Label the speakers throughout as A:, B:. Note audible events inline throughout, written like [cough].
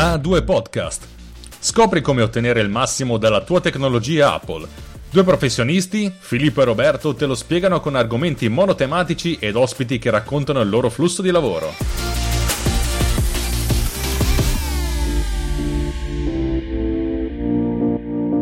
A: A2 Podcast. Scopri come ottenere il massimo dalla tua tecnologia Apple. Due professionisti, Filippo e Roberto, te lo spiegano con argomenti monotematici ed ospiti che raccontano il loro flusso di lavoro.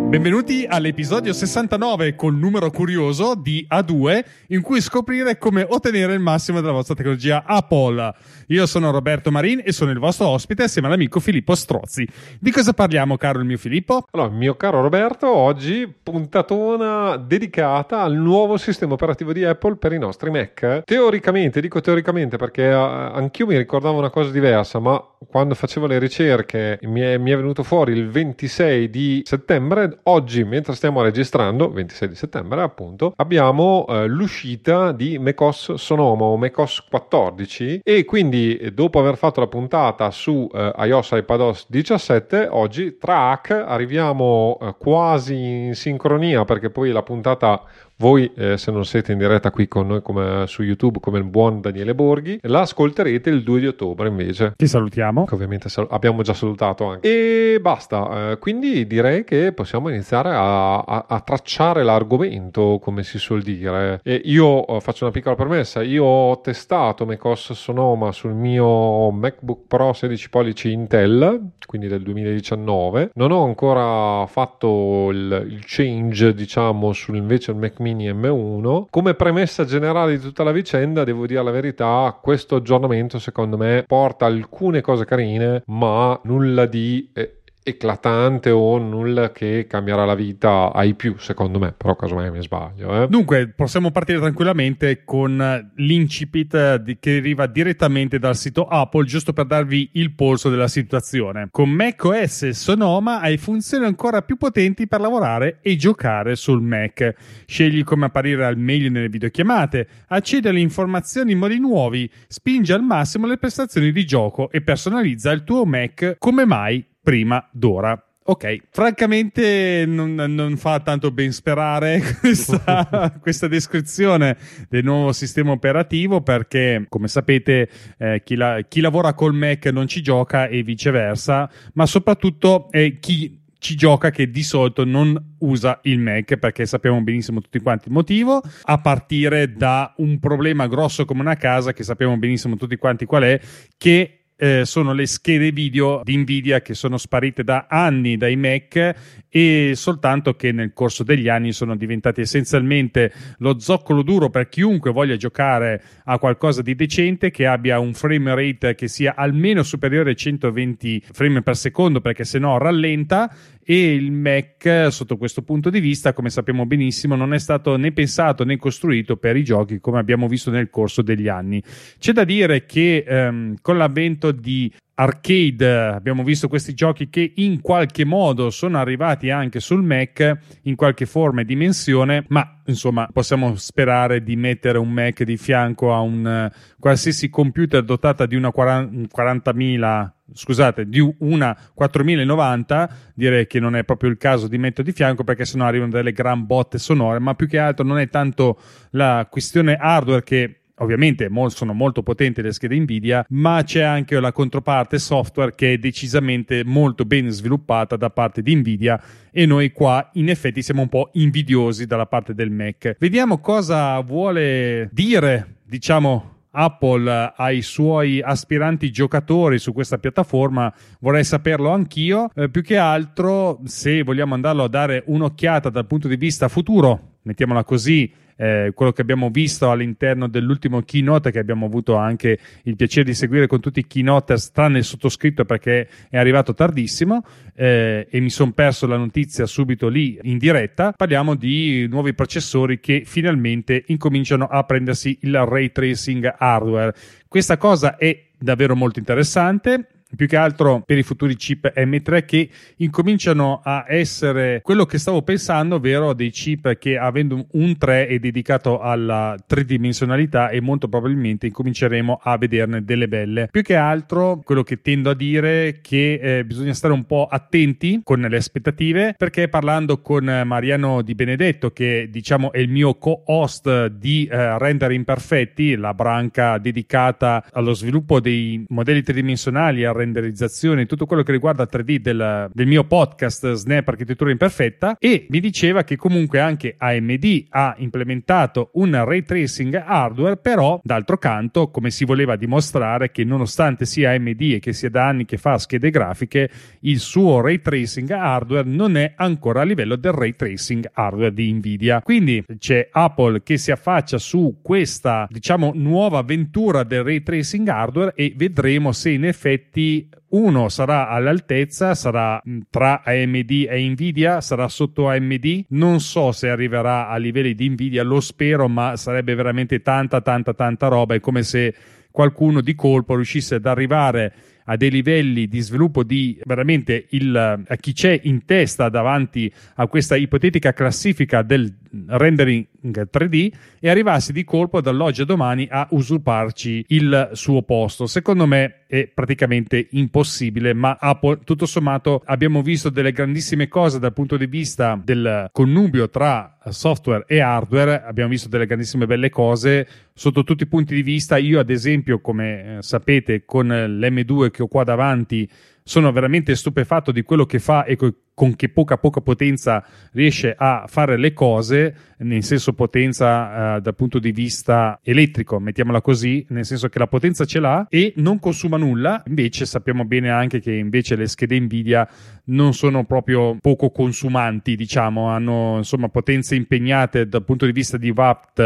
B: Benvenuti all'episodio 69 col numero curioso di A2 in cui scoprire come ottenere il massimo della vostra tecnologia Apple. Io sono Roberto Marin e sono il vostro ospite assieme all'amico Filippo Strozzi. Di cosa parliamo caro il mio Filippo?
C: Allora, mio caro Roberto, oggi puntatona dedicata al nuovo sistema operativo di Apple per i nostri Mac. Teoricamente, dico teoricamente perché uh, anch'io mi ricordavo una cosa diversa, ma quando facevo le ricerche mi è, mi è venuto fuori il 26 di settembre oggi, mentre stiamo registrando, 26 di settembre appunto, abbiamo eh, l'uscita di macOS Sonoma o macOS 14 e quindi eh, dopo aver fatto la puntata su eh, iOS iPadOS 17, oggi tra hack arriviamo eh, quasi in sincronia perché poi la puntata voi, eh, se non siete in diretta qui con noi come su YouTube, come il buon Daniele Borghi, la ascolterete il 2 di ottobre invece.
B: Ti salutiamo.
C: Che ovviamente sal- abbiamo già salutato anche. E basta. Eh, quindi direi che possiamo iniziare a, a, a tracciare l'argomento, come si suol dire. E io eh, faccio una piccola premessa. Io ho testato macOS Sonoma sul mio MacBook Pro 16 pollici Intel, quindi del 2019. Non ho ancora fatto il, il change, diciamo, sul invece il Mac Mini M1. Come premessa generale di tutta la vicenda, devo dire la verità, questo aggiornamento secondo me porta alcune cose carine, ma nulla di eh, eclatante o nulla che cambierà la vita ai più, secondo me, però casomai mi sbaglio. Eh.
B: Dunque, possiamo partire tranquillamente con l'incipit di, che arriva direttamente dal sito Apple, giusto per darvi il polso della situazione. Con macOS Sonoma hai funzioni ancora più potenti per lavorare e giocare sul Mac. Scegli come apparire al meglio nelle videochiamate, accedi alle informazioni in modi nuovi, spingi al massimo le prestazioni di gioco e personalizza il tuo Mac come mai prima d'ora. Ok, francamente non, non, fa tanto ben sperare [laughs] questa, [laughs] questa, descrizione del nuovo sistema operativo perché, come sapete, eh, chi, la, chi, lavora col Mac non ci gioca e viceversa, ma soprattutto eh, chi ci gioca che di solito non usa il Mac perché sappiamo benissimo tutti quanti il motivo, a partire da un problema grosso come una casa che sappiamo benissimo tutti quanti qual è, che eh, sono le schede video di Nvidia che sono sparite da anni dai Mac e soltanto che nel corso degli anni sono diventati essenzialmente lo zoccolo duro per chiunque voglia giocare a qualcosa di decente che abbia un frame rate che sia almeno superiore ai 120 frame per secondo perché se no rallenta. E il Mac sotto questo punto di vista come sappiamo benissimo non è stato né pensato né costruito per i giochi come abbiamo visto nel corso degli anni. C'è da dire che ehm, con l'avvento di arcade. Abbiamo visto questi giochi che in qualche modo sono arrivati anche sul Mac in qualche forma e dimensione ma insomma possiamo sperare di mettere un Mac di fianco a un uh, qualsiasi computer dotata di una 40.000 scusate di una 4090 direi che non è proprio il caso di mettere di fianco perché sennò arrivano delle gran botte sonore ma più che altro non è tanto la questione hardware che Ovviamente sono molto potenti le schede Nvidia, ma c'è anche la controparte software che è decisamente molto ben sviluppata da parte di Nvidia e noi qua in effetti siamo un po' invidiosi dalla parte del Mac. Vediamo cosa vuole dire, diciamo, Apple ai suoi aspiranti giocatori su questa piattaforma, vorrei saperlo anch'io. Eh, più che altro, se vogliamo andarlo a dare un'occhiata dal punto di vista futuro, mettiamola così, eh, quello che abbiamo visto all'interno dell'ultimo keynote che abbiamo avuto anche il piacere di seguire con tutti i keynoters tranne il sottoscritto perché è arrivato tardissimo eh, e mi sono perso la notizia subito lì in diretta. Parliamo di nuovi processori che finalmente incominciano a prendersi il ray tracing hardware. Questa cosa è davvero molto interessante più che altro per i futuri chip M3 che incominciano a essere quello che stavo pensando, ovvero dei chip che avendo un 3 è dedicato alla tridimensionalità e molto probabilmente incominceremo a vederne delle belle. Più che altro quello che tendo a dire è che eh, bisogna stare un po' attenti con le aspettative perché parlando con Mariano Di Benedetto che diciamo è il mio co-host di eh, Render Imperfetti, la branca dedicata allo sviluppo dei modelli tridimensionali al renderizzazione, tutto quello che riguarda il 3D del, del mio podcast Snap Architettura Imperfetta e mi diceva che comunque anche AMD ha implementato un ray tracing hardware, però d'altro canto, come si voleva dimostrare che nonostante sia AMD e che sia da anni che fa schede grafiche, il suo ray tracing hardware non è ancora a livello del ray tracing hardware di Nvidia. Quindi c'è Apple che si affaccia su questa, diciamo, nuova avventura del ray tracing hardware e vedremo se in effetti uno sarà all'altezza, sarà tra AMD e Nvidia, sarà sotto AMD. Non so se arriverà a livelli di Nvidia, lo spero, ma sarebbe veramente tanta, tanta, tanta roba. È come se qualcuno di colpo riuscisse ad arrivare a dei livelli di sviluppo di veramente il, a chi c'è in testa davanti a questa ipotetica classifica del rendering 3D e arrivasse di colpo dall'oggi a domani a usurparci il suo posto. Secondo me è praticamente impossibile, ma Apple, tutto sommato, abbiamo visto delle grandissime cose dal punto di vista del connubio tra software e hardware, abbiamo visto delle grandissime belle cose sotto tutti i punti di vista. Io, ad esempio, come eh, sapete, con l'M2 che ho qua davanti, sono veramente stupefatto di quello che fa e con che poca poca potenza riesce a fare le cose, nel senso potenza eh, dal punto di vista elettrico, mettiamola così, nel senso che la potenza ce l'ha e non consuma nulla, invece sappiamo bene anche che invece le schede Nvidia non sono proprio poco consumanti, diciamo, hanno insomma potenze impegnate dal punto di vista di watt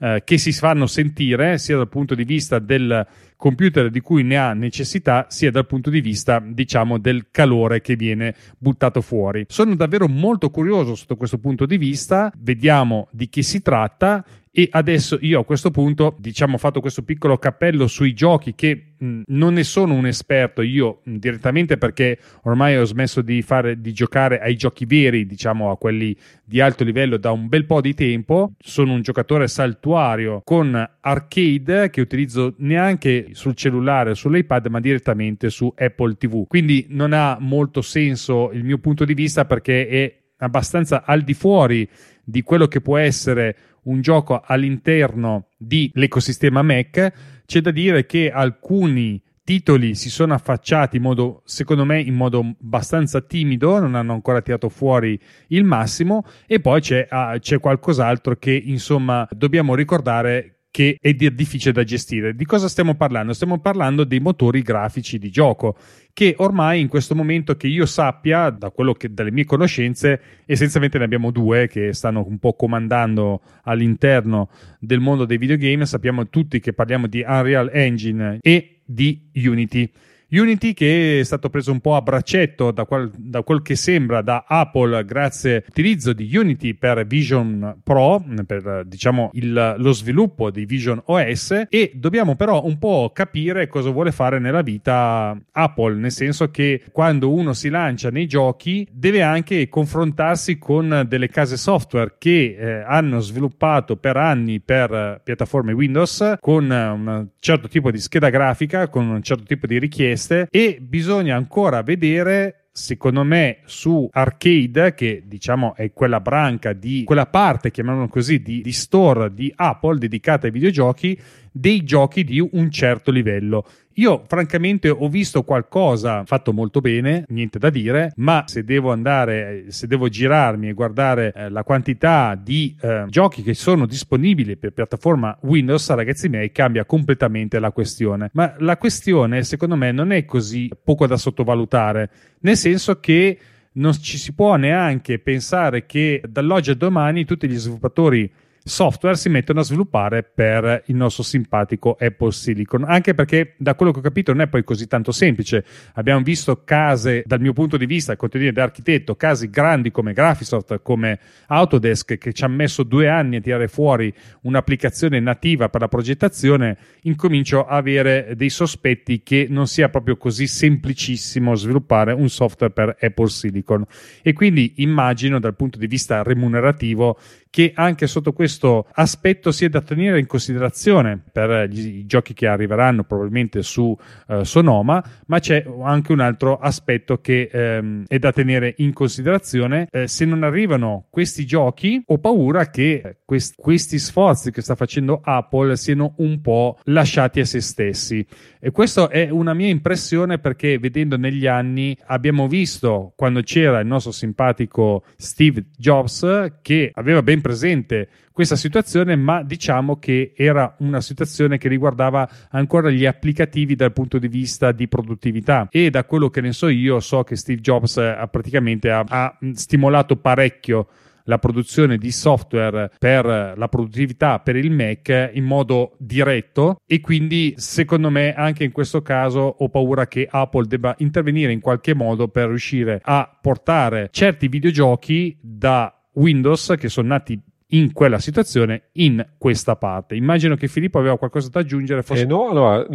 B: eh, che si fanno sentire sia dal punto di vista del computer di cui ne ha necessità sia dal punto di vista diciamo del calore che viene buttato fuori. Sono davvero molto curioso sotto questo punto di vista, vediamo di che si tratta e adesso io a questo punto, diciamo, ho fatto questo piccolo cappello sui giochi che mh, non ne sono un esperto io mh, direttamente perché ormai ho smesso di, fare, di giocare ai giochi veri, diciamo, a quelli di alto livello da un bel po' di tempo. Sono un giocatore saltuario con arcade che utilizzo neanche sul cellulare o sull'iPad, ma direttamente su Apple TV. Quindi non ha molto senso il mio punto di vista perché è abbastanza al di fuori di quello che può essere un gioco all'interno dell'ecosistema Mac, c'è da dire che alcuni titoli si sono affacciati in modo, secondo me, in modo abbastanza timido, non hanno ancora tirato fuori il massimo, e poi c'è, ah, c'è qualcos'altro che insomma dobbiamo ricordare che è difficile da gestire. Di cosa stiamo parlando? Stiamo parlando dei motori grafici di gioco, che ormai in questo momento che io sappia, da quello che dalle mie conoscenze, essenzialmente ne abbiamo due che stanno un po' comandando all'interno del mondo dei videogame. Sappiamo tutti che parliamo di Unreal Engine e di Unity. Unity che è stato preso un po' a braccetto da quel, da quel che sembra da Apple grazie all'utilizzo di Unity per Vision Pro, per diciamo il, lo sviluppo di Vision OS e dobbiamo però un po' capire cosa vuole fare nella vita Apple, nel senso che quando uno si lancia nei giochi deve anche confrontarsi con delle case software che eh, hanno sviluppato per anni per piattaforme Windows con un certo tipo di scheda grafica, con un certo tipo di richieste richieste e bisogna ancora vedere secondo me su arcade che diciamo è quella branca di quella parte chiamiamola così di, di store di Apple dedicata ai videogiochi dei giochi di un certo livello io francamente ho visto qualcosa fatto molto bene, niente da dire, ma se devo andare, se devo girarmi e guardare eh, la quantità di eh, giochi che sono disponibili per piattaforma Windows, ragazzi miei, cambia completamente la questione. Ma la questione, secondo me, non è così poco da sottovalutare, nel senso che non ci si può neanche pensare che dall'oggi a domani tutti gli sviluppatori software si mettono a sviluppare per il nostro simpatico Apple Silicon. Anche perché, da quello che ho capito, non è poi così tanto semplice. Abbiamo visto case, dal mio punto di vista, contenere da architetto, casi grandi come Graphisoft, come Autodesk, che ci hanno messo due anni a tirare fuori un'applicazione nativa per la progettazione. Incomincio a avere dei sospetti che non sia proprio così semplicissimo sviluppare un software per Apple Silicon. E quindi immagino, dal punto di vista remunerativo, che anche sotto questo aspetto sia da tenere in considerazione per gli, i giochi che arriveranno probabilmente su eh, Sonoma, ma c'è anche un altro aspetto che ehm, è da tenere in considerazione. Eh, se non arrivano questi giochi, ho paura che quest- questi sforzi che sta facendo Apple siano un po' lasciati a se stessi. E questa è una mia impressione perché vedendo negli anni abbiamo visto quando c'era il nostro simpatico Steve Jobs che aveva ben presente questa situazione, ma diciamo che era una situazione che riguardava ancora gli applicativi dal punto di vista di produttività. E da quello che ne so io so che Steve Jobs ha praticamente ha, ha stimolato parecchio la produzione di software per la produttività per il Mac in modo diretto e quindi secondo me anche in questo caso ho paura che Apple debba intervenire in qualche modo per riuscire a portare certi videogiochi da Windows che sono nati in quella situazione in questa parte. Immagino che Filippo aveva qualcosa da aggiungere.
C: Forse... Eh no, allora,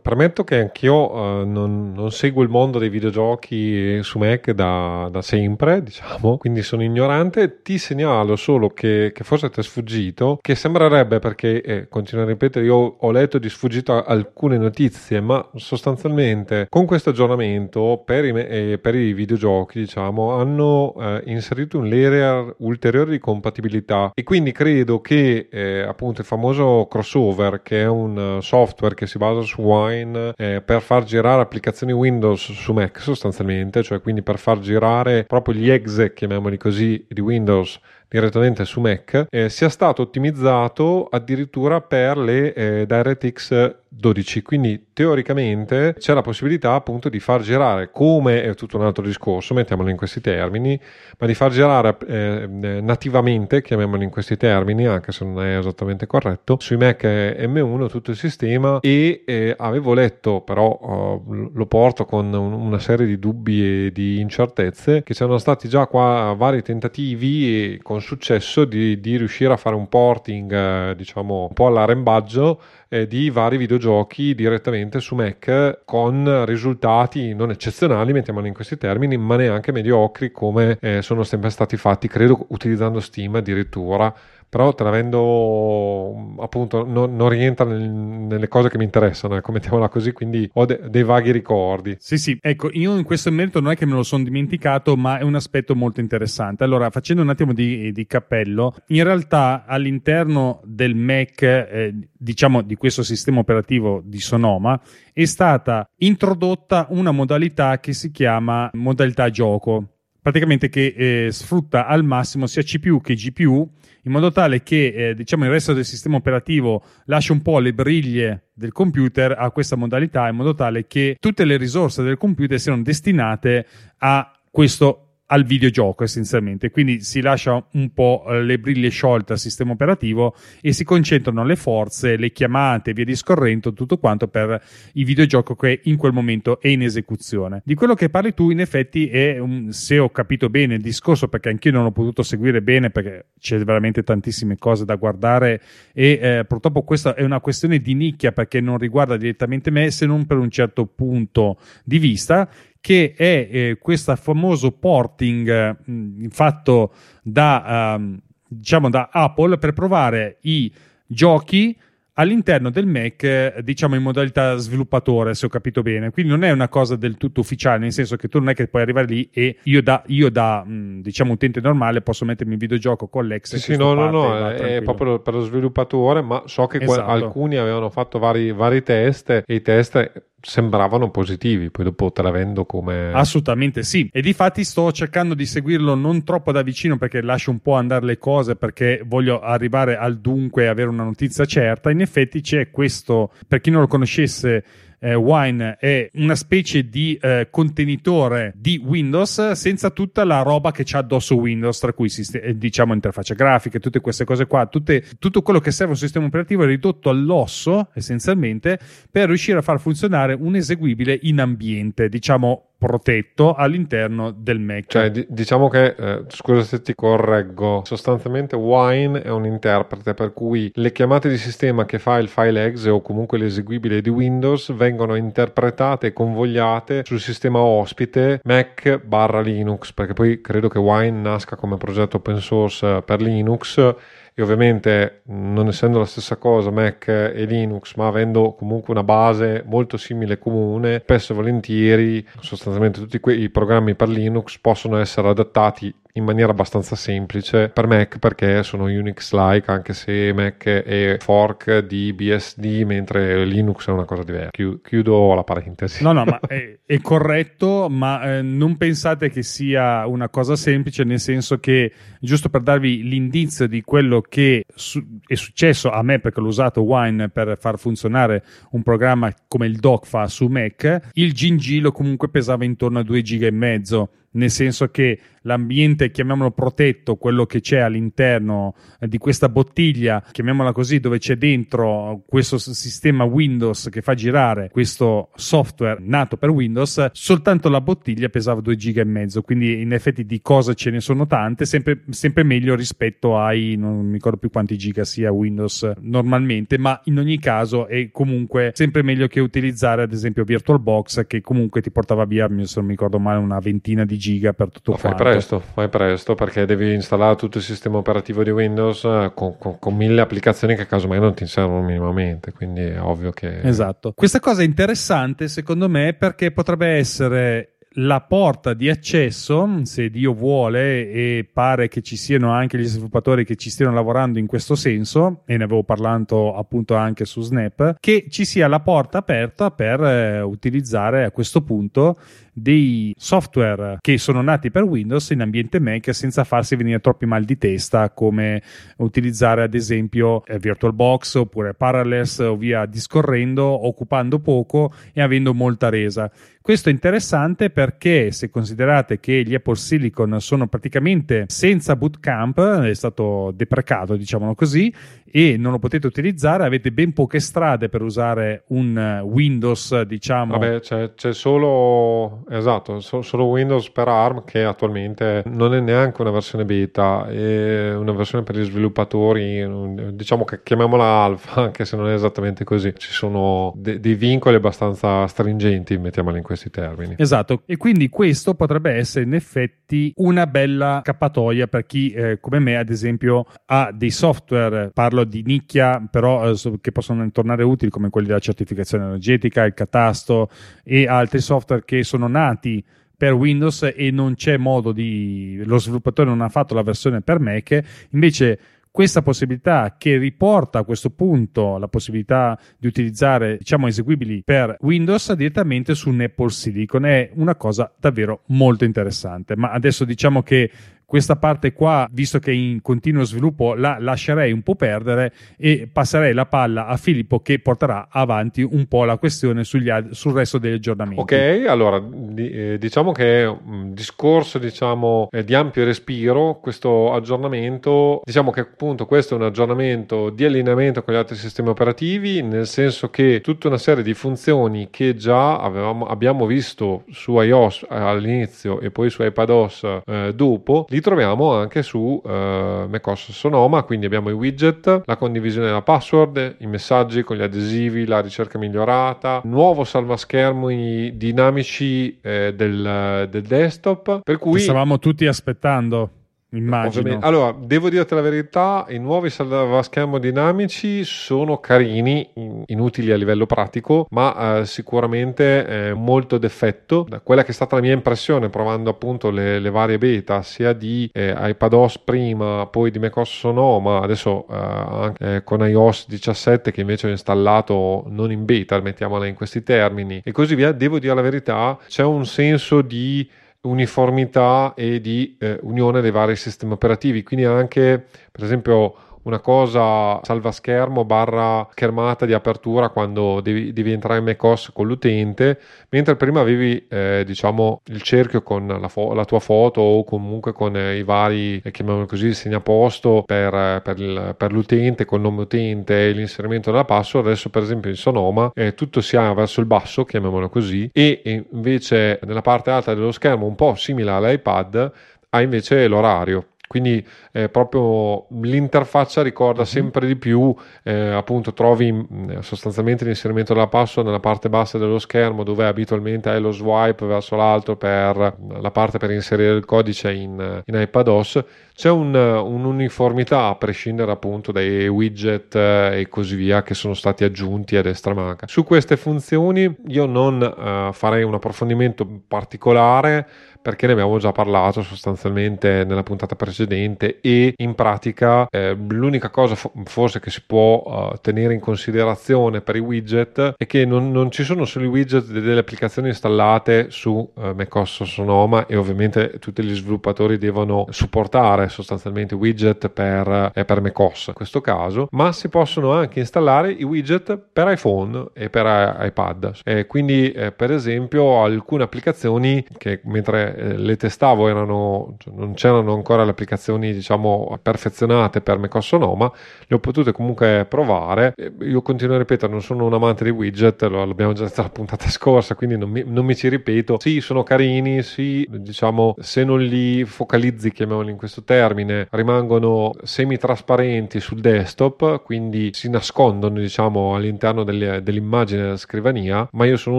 C: premetto che anch'io uh, non, non, seguo il mondo dei videogiochi su Mac da, da, sempre, diciamo, [laughs] quindi sono ignorante. Ti segnalo solo che, che forse ti è sfuggito, che sembrerebbe perché, eh, continuo a ripetere, io ho letto di sfuggito alcune notizie, ma sostanzialmente con questo aggiornamento per i, eh, per i videogiochi, diciamo, hanno eh, inserito un layer ulteriore di compatibilità e quindi credo che eh, appunto il famoso crossover che è un uh, software che si basa su Wine eh, per far girare applicazioni Windows su Mac sostanzialmente cioè quindi per far girare proprio gli exe chiamiamoli così di Windows direttamente su Mac eh, sia stato ottimizzato addirittura per le eh, DirectX 12 quindi teoricamente c'è la possibilità appunto di far girare come è tutto un altro discorso mettiamolo in questi termini ma di far girare eh, nativamente chiamiamolo in questi termini anche se non è esattamente corretto sui Mac M1 tutto il sistema e eh, avevo letto però uh, lo porto con un, una serie di dubbi e di incertezze che c'erano stati già qua vari tentativi e con successo di, di riuscire a fare un porting, eh, diciamo, un po' all'arrembaggio eh, di vari videogiochi direttamente su Mac con risultati non eccezionali, mettiamolo in questi termini, ma neanche mediocri come eh, sono sempre stati fatti, credo, utilizzando Steam addirittura però te la vendo appunto non, non rientra nel, nelle cose che mi interessano, ecco, mettiamola così, quindi ho de, dei vaghi ricordi.
B: Sì, sì, ecco, io in questo merito non è che me lo sono dimenticato, ma è un aspetto molto interessante. Allora, facendo un attimo di, di cappello, in realtà all'interno del Mac, eh, diciamo di questo sistema operativo di Sonoma, è stata introdotta una modalità che si chiama modalità gioco praticamente che eh, sfrutta al massimo sia CPU che GPU in modo tale che eh, diciamo il resto del sistema operativo lascia un po' le briglie del computer a questa modalità in modo tale che tutte le risorse del computer siano destinate a questo al videogioco essenzialmente, quindi si lascia un po' le briglie sciolte al sistema operativo e si concentrano le forze, le chiamate, via discorrendo, tutto quanto per il videogioco che in quel momento è in esecuzione. Di quello che parli tu in effetti è, un, se ho capito bene il discorso, perché anch'io non ho potuto seguire bene perché c'è veramente tantissime cose da guardare e eh, purtroppo questa è una questione di nicchia perché non riguarda direttamente me se non per un certo punto di vista che è eh, questo famoso porting mh, fatto da, um, diciamo da Apple per provare i giochi all'interno del Mac, diciamo in modalità sviluppatore, se ho capito bene. Quindi non è una cosa del tutto ufficiale, nel senso che tu non è che puoi arrivare lì e io da, io da diciamo utente normale posso mettermi in videogioco con l'ex.
C: Sì, sì, no, no, no, è proprio per lo sviluppatore, ma so che esatto. alcuni avevano fatto vari, vari test e i test sembravano positivi, poi dopo te la vendo come...
B: Assolutamente sì, e di fatti sto cercando di seguirlo non troppo da vicino perché lascio un po' andare le cose perché voglio arrivare al dunque e avere una notizia certa. In effetti c'è questo, per chi non lo conoscesse, eh, Wine è una specie di eh, contenitore di Windows senza tutta la roba che c'ha addosso Windows, tra cui sistem- eh, diciamo interfaccia grafica, tutte queste cose qua, tutte, tutto quello che serve a un sistema operativo è ridotto all'osso essenzialmente per riuscire a far funzionare un eseguibile in ambiente, diciamo protetto all'interno del Mac.
C: Cioè, d- diciamo che, eh, scusa se ti correggo, sostanzialmente Wine è un interprete per cui le chiamate di sistema che fa il file exe o comunque l'eseguibile di Windows vengono interpretate e convogliate sul sistema ospite Mac barra Linux, perché poi credo che Wine nasca come progetto open source per Linux e ovviamente non essendo la stessa cosa Mac e Linux ma avendo comunque una base molto simile e comune spesso e volentieri sostanzialmente tutti quei programmi per Linux possono essere adattati in maniera abbastanza semplice per Mac perché sono Unix-like anche se Mac è fork di BSD mentre Linux è una cosa diversa. Chiudo la parentesi.
B: No, no, ma [laughs] è, è corretto, ma eh, non pensate che sia una cosa semplice nel senso che giusto per darvi l'indizio di quello che su- è successo a me perché l'ho usato Wine per far funzionare un programma come il Doc fa su Mac, il gingillo comunque pesava intorno a 2 giga e mezzo nel senso che l'ambiente, chiamiamolo protetto, quello che c'è all'interno eh, di questa bottiglia, chiamiamola così, dove c'è dentro questo sistema Windows che fa girare questo software nato per Windows, soltanto la bottiglia pesava 2 giga e mezzo, quindi in effetti di cose ce ne sono tante, sempre, sempre meglio rispetto ai non mi ricordo più quanti giga sia Windows normalmente, ma in ogni caso è comunque sempre meglio che utilizzare ad esempio VirtualBox che comunque ti portava via, se non mi ricordo male, una ventina di giga per tutto
C: no, fai
B: quanto.
C: presto, fai presto perché devi installare tutto il sistema operativo di Windows eh, con, con, con mille applicazioni che casomai non ti servono minimamente, quindi è ovvio che...
B: Esatto. Questa cosa è interessante secondo me perché potrebbe essere la porta di accesso, se Dio vuole, e pare che ci siano anche gli sviluppatori che ci stiano lavorando in questo senso, e ne avevo parlato appunto anche su Snap, che ci sia la porta aperta per eh, utilizzare a questo punto dei software che sono nati per Windows in ambiente Mac senza farsi venire troppi mal di testa come utilizzare ad esempio eh, VirtualBox oppure Parallels o via discorrendo occupando poco e avendo molta resa. Questo è interessante perché se considerate che gli Apple Silicon sono praticamente senza bootcamp, è stato deprecato diciamolo così, e non lo potete utilizzare, avete ben poche strade per usare un Windows, diciamo.
C: Vabbè, c'è, c'è solo, esatto, so, solo Windows per ARM che attualmente non è neanche una versione beta, è una versione per gli sviluppatori, diciamo che chiamiamola alfa, [laughs] anche se non è esattamente così. Ci sono de- dei vincoli abbastanza stringenti, mettiamoli in questi termini.
B: Esatto, e quindi questo potrebbe essere in effetti una bella scappatoia per chi eh, come me, ad esempio, ha dei software, parlo parlo di nicchia, però eh, che possono tornare utili come quelli della certificazione energetica, il catasto e altri software che sono nati per Windows e non c'è modo di lo sviluppatore non ha fatto la versione per Mac, invece questa possibilità che riporta a questo punto la possibilità di utilizzare diciamo eseguibili per Windows direttamente su un Apple Silicon è una cosa davvero molto interessante. Ma adesso diciamo che questa parte qua, visto che è in continuo sviluppo, la lascerei un po' perdere e passerei la palla a Filippo che porterà avanti un po' la questione sugli, sul resto degli aggiornamenti.
C: Ok, allora eh, diciamo che è un discorso diciamo, eh, di ampio respiro questo aggiornamento, diciamo che appunto questo è un aggiornamento di allineamento con gli altri sistemi operativi, nel senso che tutta una serie di funzioni che già avevamo, abbiamo visto su iOS all'inizio e poi su iPadOS eh, dopo, li troviamo anche su eh, macOS Sonoma, quindi abbiamo i widget, la condivisione della password, i messaggi con gli adesivi, la ricerca migliorata, nuovo salvaschermi dinamici eh, del, del desktop, per cui...
B: stavamo tutti aspettando. Immagino.
C: Allora, devo dirti la verità, i nuovi salvaschermo dinamici sono carini, inutili a livello pratico, ma eh, sicuramente eh, molto d'effetto. Quella che è stata la mia impressione provando appunto le, le varie beta, sia di eh, iPadOS prima, poi di macOS Sonoma, adesso eh, anche eh, con iOS 17 che invece ho installato non in beta, mettiamola in questi termini, e così via, devo dire la verità, c'è un senso di uniformità e di eh, unione dei vari sistemi operativi. Quindi anche, per esempio, una cosa salva schermo barra schermata di apertura quando devi, devi entrare in macOS con l'utente, mentre prima avevi eh, diciamo il cerchio con la, fo- la, tua foto o comunque con eh, i vari, eh, chiamiamolo così, segnaposto per, eh, per, il, per, l'utente, col nome utente e l'inserimento della password. Adesso per esempio in Sonoma eh, tutto si ha verso il basso, chiamiamolo così, e invece nella parte alta dello schermo un po' simile all'iPad ha invece l'orario quindi eh, proprio l'interfaccia ricorda mm-hmm. sempre di più, eh, appunto trovi mm, sostanzialmente l'inserimento della password nella parte bassa dello schermo dove abitualmente hai lo swipe verso l'alto per la parte per inserire il codice in, in iPadOS, c'è un, un'uniformità a prescindere appunto dai widget eh, e così via che sono stati aggiunti a destra manca. Su queste funzioni io non uh, farei un approfondimento particolare perché ne abbiamo già parlato sostanzialmente nella puntata precedente e in pratica eh, l'unica cosa fo- forse che si può uh, tenere in considerazione per i widget è che non, non, ci sono solo i widget delle applicazioni installate su uh, macOS Sonoma e ovviamente tutti gli sviluppatori devono supportare sostanzialmente widget per, eh, per macOS in questo caso ma si possono anche installare i widget per iPhone e per uh, iPad. Eh, quindi eh, per esempio alcune applicazioni che mentre eh, le testavo erano, cioè, non c'erano ancora le applicazioni diciamo perfezionate per macOS Sonoma, le ho potute comunque provare. Io continuo a ripetere, non sono un amante di widget, l'abbiamo già detto la puntata [laughs] scorsa, quindi non mi, non mi ci ripeto. Sì, sono carini, sì, diciamo, se non li focalizzi, chiamiamoli in questo termine, rimangono semi-trasparenti sul desktop, quindi si nascondono, diciamo, all'interno delle, dell'immagine della scrivania, ma io sono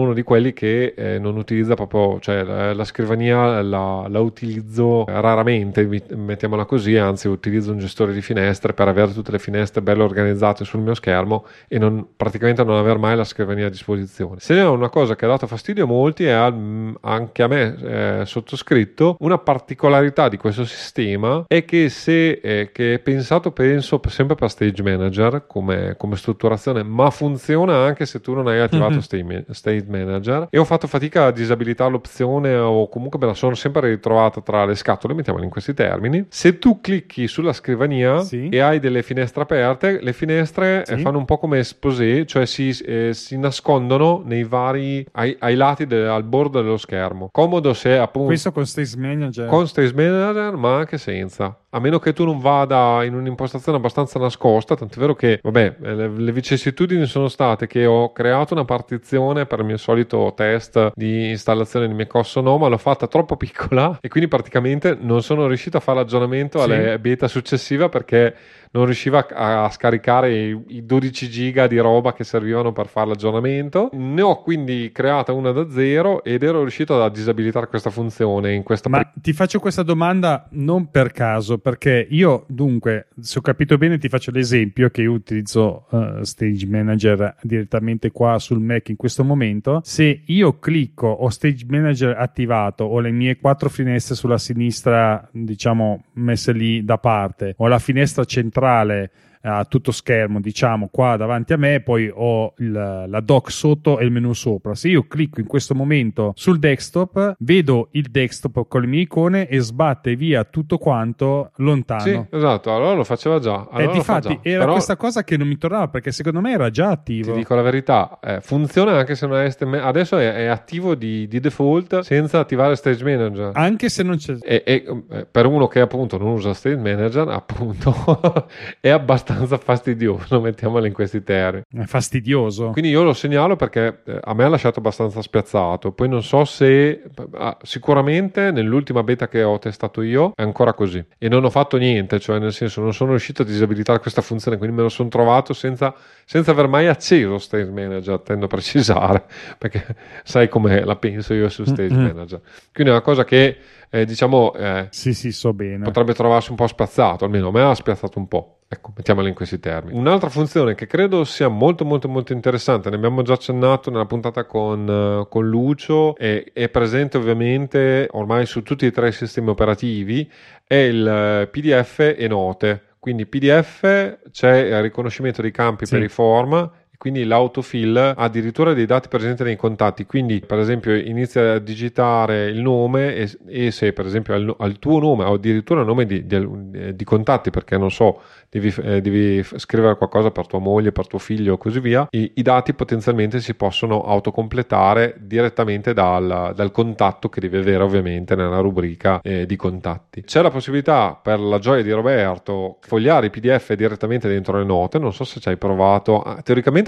C: uno di quelli che eh, non utilizza proprio, cioè la, la scrivania la, la, utilizzo raramente, mettiamola così, anzi utilizzo un gestore di finestre per avere tutte le finestre belle organizzate sul mio schermo e non, praticamente non avere mai la scrivania a disposizione. Se ne è una cosa che ha dato fastidio a molti e anche a me eh, sottoscritto, una particolarità di questo sistema è che se eh, che è pensato penso sempre per Stage Manager come, come, strutturazione, ma funziona anche se tu non hai attivato mm-hmm. stage, stage Manager e ho fatto fatica a disabilitare l'opzione o comunque me la sono sempre ritrovata tra le scatole, mettiamolo in questi termini. Se tu clicchi sulla scrivania sì. e hai delle finestre aperte, le finestre sì. fanno un po' come esposé, cioè si, eh, si nascondono nei vari ai, ai lati de, al bordo dello schermo. Comodo se appunto
B: questo con Stage Manager.
C: Con Stage Manager, ma anche senza a meno che tu non vada in un'impostazione abbastanza nascosta, tant'è vero che, vabbè, le, le, vicissitudini sono state che ho creato una partizione per il mio solito test di installazione di macOS Sonoma, l'ho fatta troppo [laughs] piccola e quindi praticamente non sono riuscito a fare l'aggiornamento sì. alle beta successiva perché non riusciva a, a scaricare i, i, 12 giga di roba che servivano per fare l'aggiornamento. Ne ho quindi creata una da zero ed ero riuscito a disabilitare questa funzione in questa
B: Ma pre- ti faccio questa domanda non per caso, perché io dunque, se ho capito bene, ti faccio l'esempio che io utilizzo uh, Stage Manager direttamente qua sul Mac in questo momento. Se io clicco ho Stage Manager attivato, ho le mie quattro finestre sulla sinistra, diciamo, messe lì da parte, ho la finestra centrale a tutto schermo, diciamo qua davanti a me, poi ho il, la dock sotto e il menu sopra. Se io clicco in questo momento sul desktop, vedo il desktop con le mie icone e sbatte via tutto quanto lontano.
C: Sì, esatto, allora lo faceva già. Allora
B: e difatti era Però, questa cosa che non mi tornava perché secondo me era già attivo.
C: Ti dico la verità, eh, funziona anche se non è HTML. Adesso è, è attivo di, di, default senza attivare Stage Manager.
B: Anche se non c'è...
C: E, e eh, per uno che appunto non usa Stage Manager, [laughs] appunto è abbastanza abbastanza fastidioso, [laughs] mettiamolo in questi termini.
B: È fastidioso.
C: Quindi io lo segnalo perché eh, a me ha lasciato abbastanza spiazzato. Poi non so se ah, sicuramente nell'ultima beta che ho testato io è ancora così e non ho fatto niente, cioè nel senso non sono riuscito a disabilitare questa funzione, quindi me lo sono trovato senza, senza aver mai acceso Stage Manager, tendo a precisare, [laughs] perché sai come la penso io su Stage mm-hmm. Manager. Quindi è una cosa che eh, diciamo eh,
B: sì, sì, so bene.
C: potrebbe trovarsi un po' spiazzato, almeno a me ha spiazzato un po'. Ecco, mettiamola in questi termini. Un'altra funzione che credo sia molto molto molto interessante, ne abbiamo già accennato nella puntata con, uh, con Lucio, è, è, presente ovviamente ormai su tutti e tre i sistemi operativi, è il uh, PDF e note. Quindi PDF c'è il riconoscimento dei campi sì. per i form quindi l'autofill ha addirittura dei dati presenti nei contatti, quindi per esempio inizia a digitare il nome e, e se per esempio al, al, tuo nome o addirittura il nome di, di, di contatti, perché non so, devi, eh, devi, scrivere qualcosa per tua moglie, per tuo figlio e così via, i, i, dati potenzialmente si possono autocompletare direttamente dal, dal, contatto che devi avere ovviamente nella rubrica eh, di contatti. C'è la possibilità per la gioia di Roberto fogliare i PDF direttamente dentro le note, non so se ci hai provato, ah,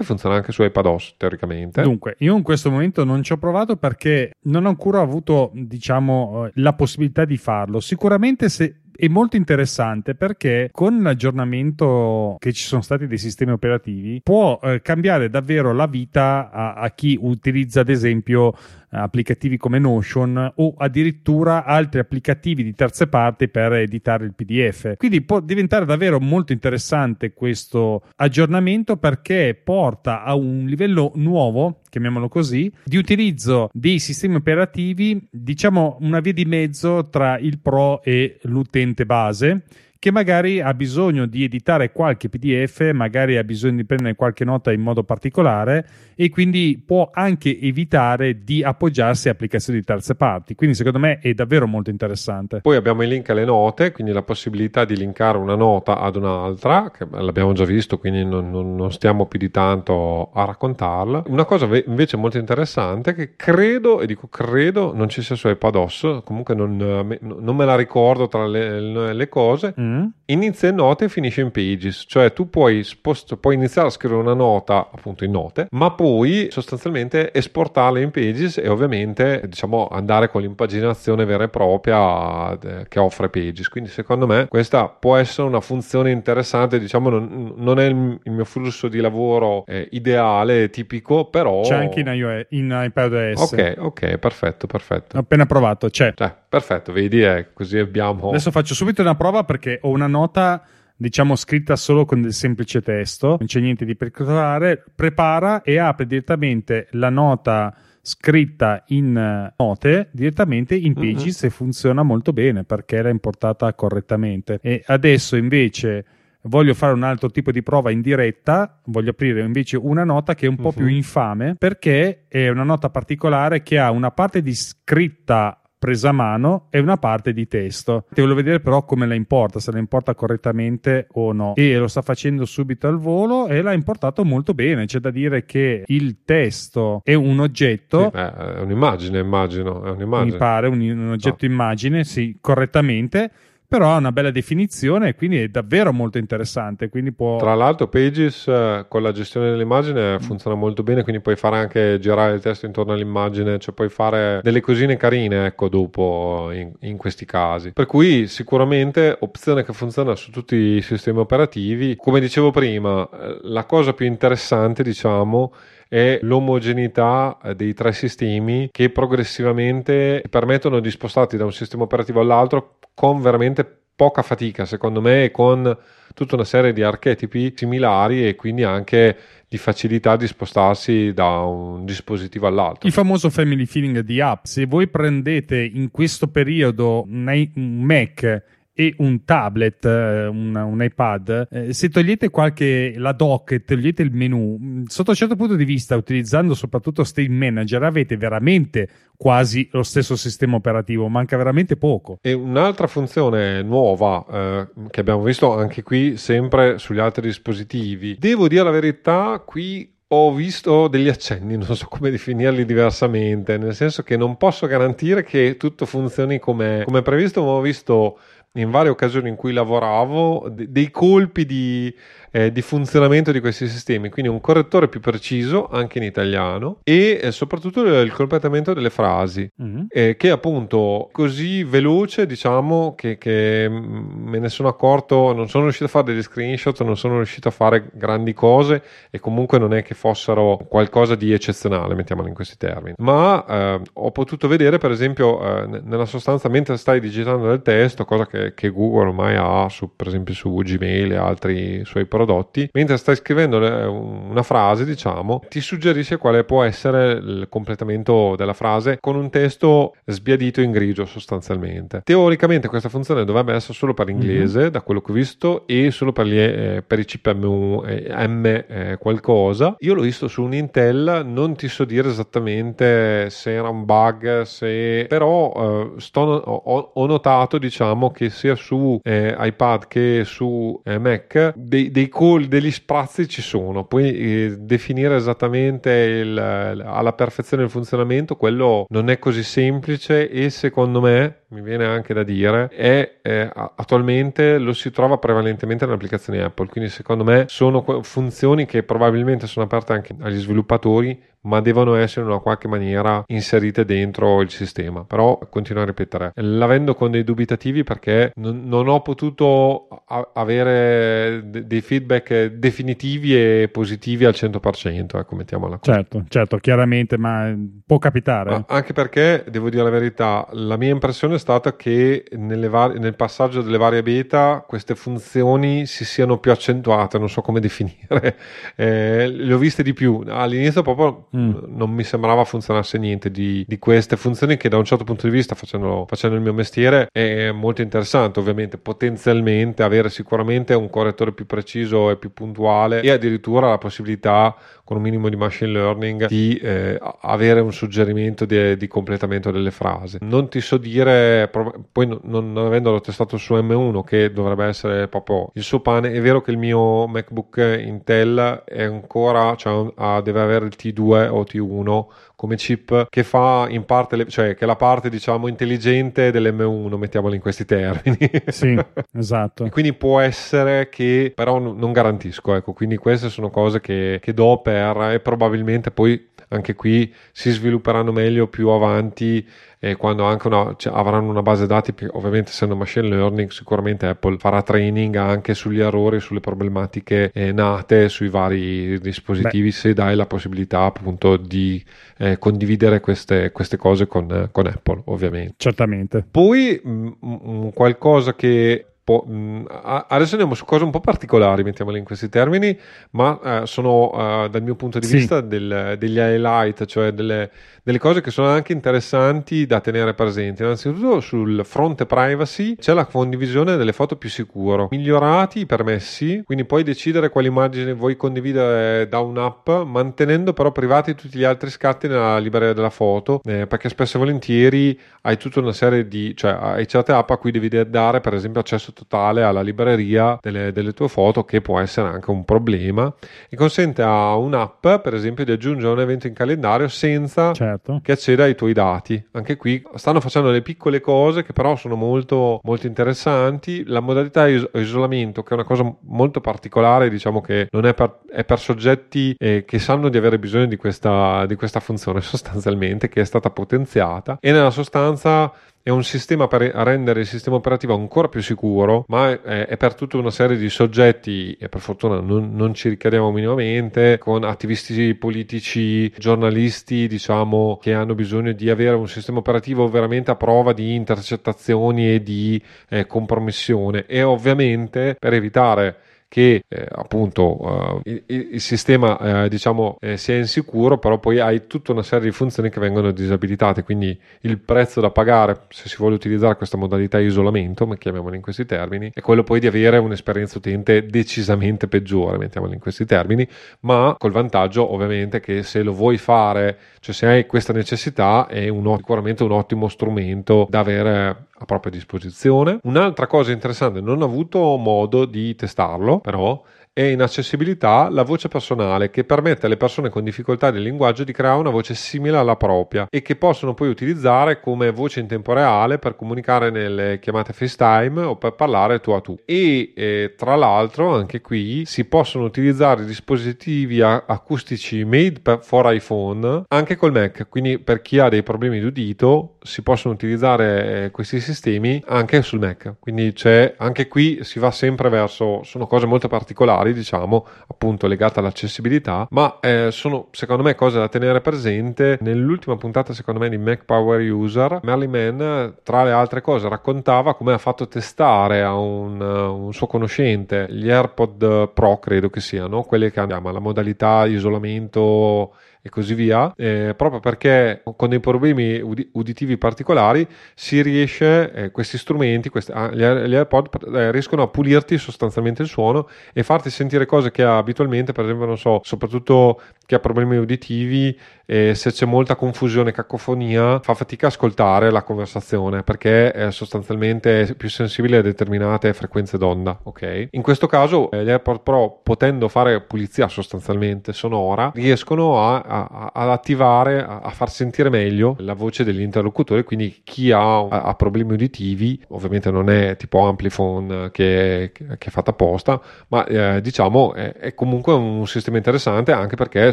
C: teoricamente funziona anche su iPadOS, teoricamente.
B: Dunque, io in questo momento non ci ho provato perché non ho ancora avuto, diciamo, eh, la possibilità di farlo. Sicuramente se è molto interessante perché con l'aggiornamento che ci sono stati dei sistemi operativi può eh, cambiare davvero la vita a, a chi utilizza ad esempio applicativi come Notion o addirittura altri applicativi di terze parti per editare il PDF. Quindi può diventare davvero molto interessante questo aggiornamento perché porta a un livello nuovo, chiamiamolo così, di utilizzo dei sistemi operativi, diciamo una via di mezzo tra il pro e l'utente base che magari ha bisogno di editare qualche PDF, magari ha bisogno di prendere qualche nota in modo particolare e quindi può anche evitare di appoggiarsi a applicazioni di terze parti. Quindi secondo me è davvero molto interessante.
C: Poi abbiamo i link alle note, quindi la possibilità di linkare una nota ad un'altra, che l'abbiamo già visto, quindi non, non, non stiamo più di tanto a raccontarla. Una cosa invece molto interessante che credo, e dico credo, non ci sia su iPadOS, comunque non, non me la ricordo tra le, le cose. Mm Mm. inizia in note e finisce in pages, cioè tu puoi, spost- puoi, iniziare a scrivere una nota appunto in note, ma poi sostanzialmente esportarla in pages e ovviamente diciamo andare con l'impaginazione vera e propria eh, che offre pages. Quindi secondo me questa può essere una funzione interessante, diciamo non, non è il, il, mio flusso di lavoro eh, ideale, tipico, però...
B: C'è anche in, iOS, in iPadOS.
C: Ok, ok, perfetto, perfetto.
B: Ho appena provato, c'è.
C: Cioè, perfetto, vedi, eh, così abbiamo...
B: Adesso faccio subito una prova perché ho una nota diciamo scritta solo con del semplice testo, non c'è niente di particolare, prepara e apre direttamente la nota scritta in eh, note direttamente in Pages mm-hmm. e funziona molto bene perché era importata correttamente. E adesso invece voglio fare un altro tipo di prova in diretta, voglio aprire invece una nota che è un po' uh-huh. più infame perché è una nota particolare che ha una parte di scritta presa a mano e una parte di testo. Ti voglio vedere però come la importa, se la importa correttamente o no. E lo sta facendo subito al volo e l'ha importato molto bene. C'è da dire che il testo è un oggetto.
C: Sì, è un'immagine, immagino. È un'immagine.
B: Mi pare un, un oggetto no. immagine, sì, correttamente però ha una bella definizione e quindi è davvero molto interessante. Può...
C: Tra l'altro, Pages eh, con la gestione dell'immagine funziona molto bene, quindi puoi fare anche girare il testo intorno all'immagine, cioè puoi fare delle cosine carine, ecco, dopo in, in questi casi. Per cui sicuramente opzione che funziona su tutti i sistemi operativi. Come dicevo prima, eh, la cosa più interessante, diciamo, è l'omogeneità eh, dei tre sistemi che progressivamente permettono di spostarti da un sistema operativo all'altro con veramente poca fatica, secondo me, e con tutta una serie di archetipi similari e quindi anche di facilità di spostarsi da un dispositivo all'altro.
B: Il famoso family feeling di app. Se voi prendete in questo periodo un Mac e un tablet, eh, un, un iPad, eh, se togliete qualche la dock e togliete il menu, mm, sotto un certo punto di vista, utilizzando soprattutto State Manager, avete veramente quasi lo stesso sistema operativo, manca veramente poco.
C: E un'altra funzione nuova eh, che abbiamo visto anche qui, sempre sugli altri dispositivi, devo dire la verità, qui ho visto degli accenni, [laughs] non so come definirli diversamente, nel senso che non posso garantire che tutto funzioni come previsto, ma ho visto in varie occasioni in cui lavoravo dei colpi di eh, di funzionamento di questi sistemi, quindi un correttore più preciso anche in italiano e eh, soprattutto il completamento delle frasi, mm-hmm. eh, che appunto così veloce, diciamo, che, che, me ne sono accorto, non sono riuscito a fare degli screenshot, non sono riuscito a fare grandi cose e comunque non è che fossero qualcosa di eccezionale, mettiamolo in questi termini, ma eh, ho potuto vedere per esempio eh, nella sostanza mentre stai digitando del testo, cosa che che, che, Google ormai ha su, per esempio su Gmail e altri suoi prodotti, mentre stai scrivendo una frase, diciamo, ti suggerisce quale può essere il completamento della frase con un testo sbiadito in grigio sostanzialmente. Teoricamente questa funzione dovrebbe essere solo per l'inglese, mm-hmm. da quello che ho visto, e solo per, gli, eh, per i chip M, eh, M eh, qualcosa. Io l'ho visto su un Intel, non ti so dire esattamente se era un bug, se... però eh, sto, ho, ho, notato diciamo che sia su eh, iPad che su eh, Mac dei, dei call, degli sprazzi ci sono, poi definire esattamente il, alla perfezione il funzionamento, quello non è così semplice e secondo me mi viene anche da dire, è, è, attualmente lo si trova prevalentemente nelle applicazioni Apple, quindi secondo me sono funzioni che probabilmente sono aperte anche agli sviluppatori, ma devono essere in una qualche maniera inserite dentro il sistema. Però continuo a ripetere, l'avendo con dei dubitativi perché non, non ho potuto a- avere de- dei feedback definitivi e positivi al 100%, ecco, mettiamola
B: così. Certo, certo, chiaramente, ma può capitare. Ma
C: anche perché, devo dire la verità, la mia impressione è stata che var- nel passaggio delle varie beta queste funzioni si siano più accentuate, non so come [laughs] definire, eh, le ho viste di più. All'inizio proprio mm. non mi sembrava funzionasse niente di, di, queste funzioni che da un certo punto di vista facendo, facendo, il mio mestiere è molto interessante ovviamente potenzialmente avere sicuramente un correttore più preciso e più puntuale e addirittura la possibilità con un minimo di machine learning di eh, avere un suggerimento di, di, completamento delle frasi non ti so dire poi non, non avendolo testato su M1 che dovrebbe essere proprio il suo pane è vero che il mio MacBook Intel è ancora cioè, deve avere il T2 o T1 come chip che fa in parte, le, cioè che è la parte diciamo intelligente dell'M1, mettiamolo in questi termini. [laughs]
B: Sì, esatto.
C: E quindi può essere che, però non garantisco, ecco, quindi queste sono cose che, che do per e probabilmente poi anche qui si svilupperanno meglio più avanti e quando anche una, cioè, avranno una base dati, ovviamente essendo machine learning, sicuramente Apple farà training anche sugli errori, sulle problematiche eh, nate sui vari dispositivi, Beh. se dai la possibilità appunto di eh, condividere queste, queste cose con, con, Apple, ovviamente.
B: Certamente.
C: Poi mh, mh, qualcosa che po- mh, adesso andiamo su cose un po' particolari, mettiamole in questi termini, ma eh, sono eh, dal mio punto di sì. vista del, degli highlight, cioè delle, delle, cose che sono anche interessanti da tenere presenti. Innanzitutto sul fronte privacy c'è la condivisione delle foto più sicuro, migliorati i permessi, quindi puoi decidere quali immagini vuoi condividere da un'app, mantenendo però privati tutti gli altri scatti nella libreria della foto, eh, perché spesso e volentieri hai tutta una serie di, cioè hai certe app a cui devi dare per esempio accesso totale alla libreria delle, delle, tue foto che può essere anche un problema e consente a un'app per esempio di aggiungere un evento in calendario senza certo. che acceda ai tuoi dati. Anche qui stanno facendo le piccole cose che però sono molto, molto interessanti. La modalità is- isolamento che è una cosa molto particolare diciamo che non è per, è per soggetti eh, che sanno di avere bisogno di questa, di questa funzione [laughs] sostanzialmente che è stata potenziata. E nella sostanza è un sistema per rendere il sistema operativo ancora più sicuro, ma è, è per tutta una serie di soggetti, e per fortuna non, non, ci ricadiamo minimamente, con attivisti politici, giornalisti, diciamo, che hanno bisogno di avere un sistema operativo veramente a prova di intercettazioni e di eh, compromissione. E ovviamente per evitare che eh, appunto uh, il, il, sistema eh, diciamo eh, sia insicuro però poi hai tutta una serie di funzioni che vengono disabilitate quindi il prezzo da pagare se si vuole utilizzare questa modalità isolamento chiamiamolo in questi termini è quello poi di avere un'esperienza utente decisamente peggiore mettiamolo in questi termini ma col vantaggio ovviamente che se lo vuoi fare cioè se hai questa necessità è un, sicuramente un ottimo strumento da avere propria disposizione. Un'altra cosa interessante, non ho avuto modo di testarlo, però e in accessibilità la voce personale che permette alle persone con difficoltà di linguaggio di creare una voce simile alla propria e che possono poi utilizzare come voce in tempo reale per comunicare nelle chiamate FaceTime o per parlare tu a tu. E eh, tra l'altro anche qui si possono utilizzare dispositivi acustici made for iPhone anche col Mac, quindi per chi ha dei problemi di udito si possono utilizzare eh, questi sistemi anche sul Mac. Quindi c'è anche qui si va sempre verso sono cose molto particolari particolari, diciamo, appunto legate all'accessibilità, ma eh, sono secondo me cose da tenere presente. Nell'ultima puntata, secondo me, di Mac Power User, Merlin Mann, tra le altre cose, raccontava come ha fatto testare a un, un suo conoscente gli AirPod Pro, credo che siano, quelli che hanno la modalità isolamento e così via, eh, proprio perché con dei problemi udi- uditivi particolari si riesce, eh, questi strumenti, questi, ah, gli, AirPod eh, riescono a pulirti sostanzialmente il suono e farti sentire cose che abitualmente, per esempio, non so, soprattutto chi ha problemi uditivi, se c'è molta confusione, cacofonia, fa fatica a ascoltare la conversazione perché è sostanzialmente più sensibile a determinate frequenze d'onda. Ok? In questo caso, eh, gli AirPod Pro, potendo fare pulizia sostanzialmente sonora, riescono a, a, ad attivare, a, a, far sentire meglio la voce degli interlocutori. Quindi, chi ha, problemi uditivi, ovviamente non è tipo Amplifone che, che, è fatta apposta, ma eh, diciamo è, è comunque un sistema interessante anche perché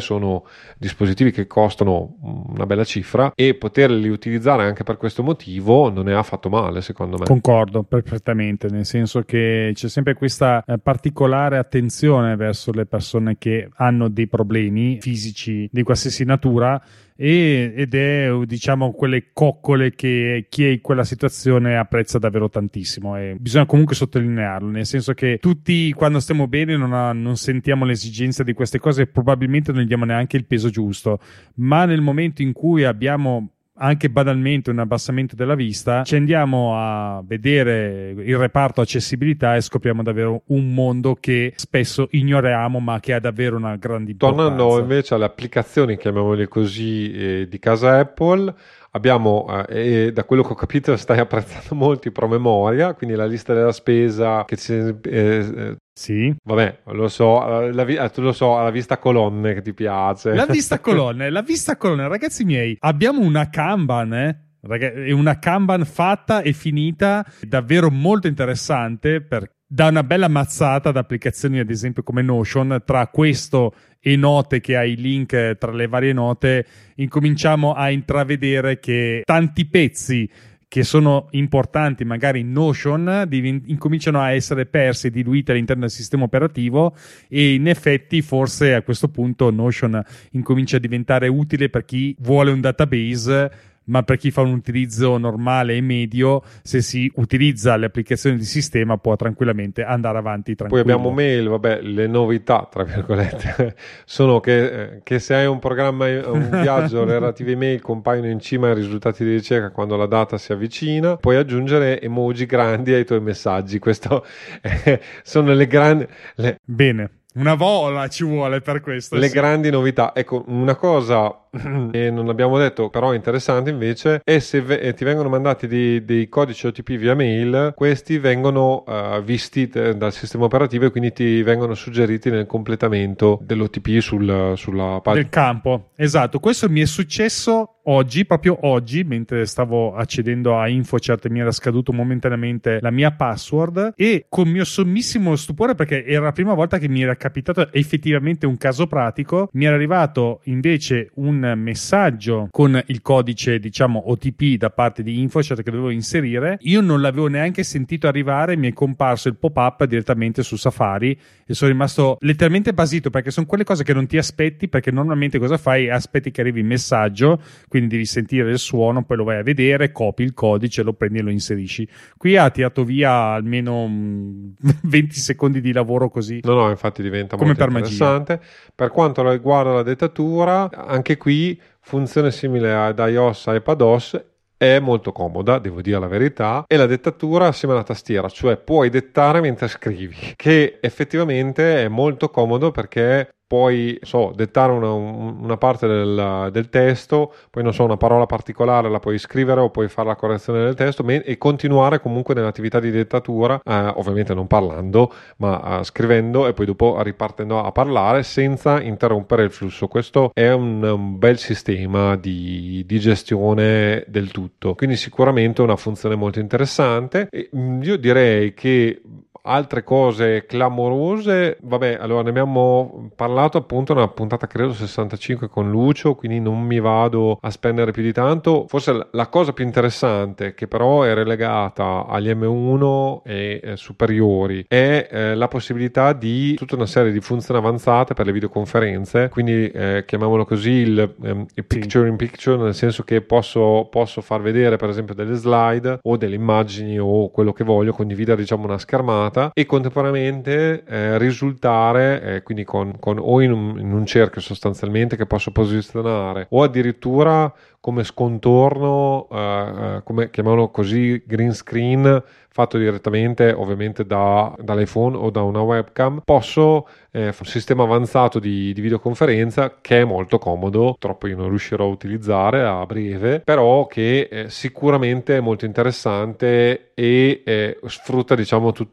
C: sono dispositivi che costano una bella cifra e poterli utilizzare anche per questo motivo non è affatto male secondo me.
B: Concordo perfettamente, nel senso che c'è sempre questa eh, particolare attenzione verso le persone che hanno dei problemi fisici di qualsiasi natura e, ed è diciamo quelle coccole che chi è in quella situazione apprezza davvero tantissimo e bisogna comunque sottolinearlo nel senso che tutti quando stiamo bene non, ha, non sentiamo l'esigenza di queste cose e probabilmente non gli diamo neanche il peso giusto ma nel momento in cui abbiamo anche banalmente un abbassamento della vista, ci andiamo a vedere il reparto accessibilità e scopriamo davvero un mondo che spesso ignoriamo ma che ha davvero una grande importanza.
C: Tornando invece alle applicazioni, chiamiamole così, eh, di casa Apple, abbiamo, eh, da quello che ho capito, [laughs] stai apprezzando molto i promemoria, quindi la lista della spesa che ci, eh, eh
B: sì.
C: Vabbè, lo so, la, la, tu lo so, la vista colonne che ti piace.
B: La vista [laughs] colonne, la vista colonne, ragazzi miei, abbiamo una Kanban, eh? È una Kanban fatta e finita, davvero molto interessante per dà una bella mazzata ad applicazioni ad esempio come Notion tra questo e note che hai link tra le varie note incominciamo a intravedere che tanti pezzi che sono importanti magari in Notion divin- incominciano a essere persi e diluiti all'interno del sistema operativo e in effetti forse a questo punto Notion incomincia a diventare utile per chi vuole un database ma per chi fa un utilizzo normale e medio, se si utilizza le applicazioni di sistema può tranquillamente andare avanti tranquillo.
C: Poi abbiamo mail, vabbè, le novità, tra virgolette, [laughs] sono che, che se hai un programma, un [laughs] viaggio, le relative mail compaiono in cima ai risultati di ricerca quando la data si avvicina, puoi aggiungere emoji grandi ai tuoi messaggi, questo [laughs] sono le grandi... Le...
B: Bene. Una vola ci vuole per questo.
C: Le sì. grandi novità. Ecco, una cosa che non abbiamo detto, però interessante invece, è se ve- ti vengono mandati dei, dei, codici OTP via mail, questi vengono uh, visti te- dal sistema operativo e quindi ti vengono suggeriti nel completamento dell'OTP sul, sulla pagina.
B: Del campo, esatto. Questo mi è successo oggi, proprio oggi, mentre stavo accedendo a InfoCert mi era scaduto momentaneamente la mia password e con mio sommissimo stupore perché era la prima volta che mi era capitato effettivamente un caso pratico, mi era arrivato invece un messaggio con il codice diciamo OTP da parte di InfoCert che dovevo inserire. Io non l'avevo neanche sentito arrivare, mi è comparso il pop-up direttamente su Safari e sono rimasto letteralmente basito perché sono quelle cose che non ti aspetti perché normalmente cosa fai? Aspetti che arrivi il messaggio quindi devi sentire il suono, poi lo vai a vedere, copi il codice, lo prendi e lo inserisci. Qui ha tirato via almeno [laughs] 20 secondi di lavoro così.
C: No, no, infatti diventa come molto per interessante. Magia. Per quanto riguarda la dettatura, anche qui funzione simile ad iOS e iPadOS è molto comoda, devo dire la verità, e la dettatura assieme alla tastiera, cioè puoi dettare mentre scrivi, [laughs] che effettivamente è molto comodo perché puoi so, dettare una, una parte del, del, testo, poi non so, una parola particolare la puoi scrivere o puoi fare la correzione del testo e continuare comunque nell'attività di dettatura, eh, ovviamente non parlando, ma eh, scrivendo e poi dopo ripartendo a parlare senza interrompere il flusso. Questo è un, un bel sistema di, di, gestione del tutto, quindi sicuramente una funzione molto interessante. E, mm, io direi che altre cose clamorose, vabbè, allora ne abbiamo parlato appunto nella puntata credo 65 con Lucio, quindi non mi vado a spendere più di tanto. Forse la cosa più interessante, che però è relegata agli M1 e eh, superiori, è eh, la possibilità di tutta una serie di funzioni avanzate per le videoconferenze, quindi eh, chiamiamolo così il, ehm, il picture in picture, nel senso che posso, posso far vedere per esempio delle slide o delle immagini o quello che voglio, condividere diciamo una schermata e contemporaneamente eh, risultare eh, quindi con, con o in un, in un cerchio sostanzialmente che posso posizionare o addirittura come scontorno, eh, eh come chiamiamolo così, green screen fatto direttamente ovviamente da, dall'iPhone o da una webcam, posso eh, un sistema avanzato di, di, videoconferenza che è molto comodo, troppo io non riuscirò a utilizzare a breve, però che eh, sicuramente è molto interessante e eh, sfrutta diciamo tutte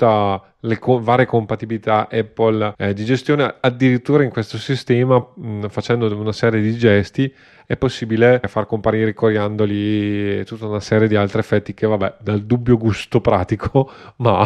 C: le co- varie compatibilità Apple eh, di gestione. Addirittura in questo sistema mh, facendo una serie di gesti è possibile far comparire i coriandoli e tutta una serie di altri effetti che vabbè dal dubbio gusto pratico [laughs] ma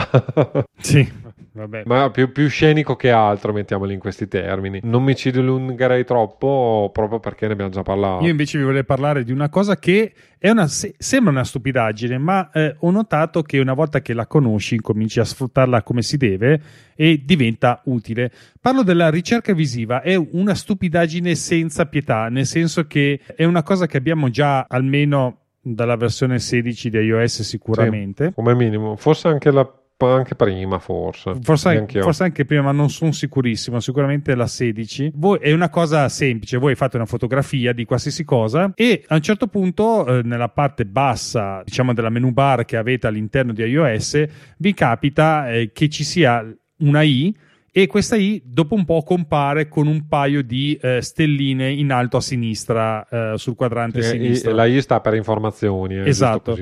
B: sì Vabbè.
C: Ma più, più, scenico che altro, mettiamoli in questi termini. Non mi ci dilungherei troppo proprio perché ne abbiamo già parlato.
B: Io invece vi volevo parlare di una cosa che una, se, sembra una stupidaggine, ma eh, ho notato che una volta che la conosci, cominci a sfruttarla come si deve e diventa utile. Parlo della ricerca visiva, è una stupidaggine senza pietà, nel senso che è una cosa che abbiamo già almeno dalla versione 16 di iOS sicuramente.
C: Sì, come minimo, forse anche la anche prima forse.
B: Forse, forse, anche prima, ma non sono sicurissimo. Sicuramente la 16. Voi, è una cosa semplice: voi fate una fotografia di qualsiasi cosa e a un certo punto, eh, nella parte bassa, diciamo, della menu bar che avete all'interno di iOS, vi capita eh, che ci sia una I e questa I dopo un po' compare con un paio di eh, stelline in alto a sinistra eh, sul quadrante
C: e,
B: sinistro.
C: E la I sta per informazioni.
B: Eh, esatto.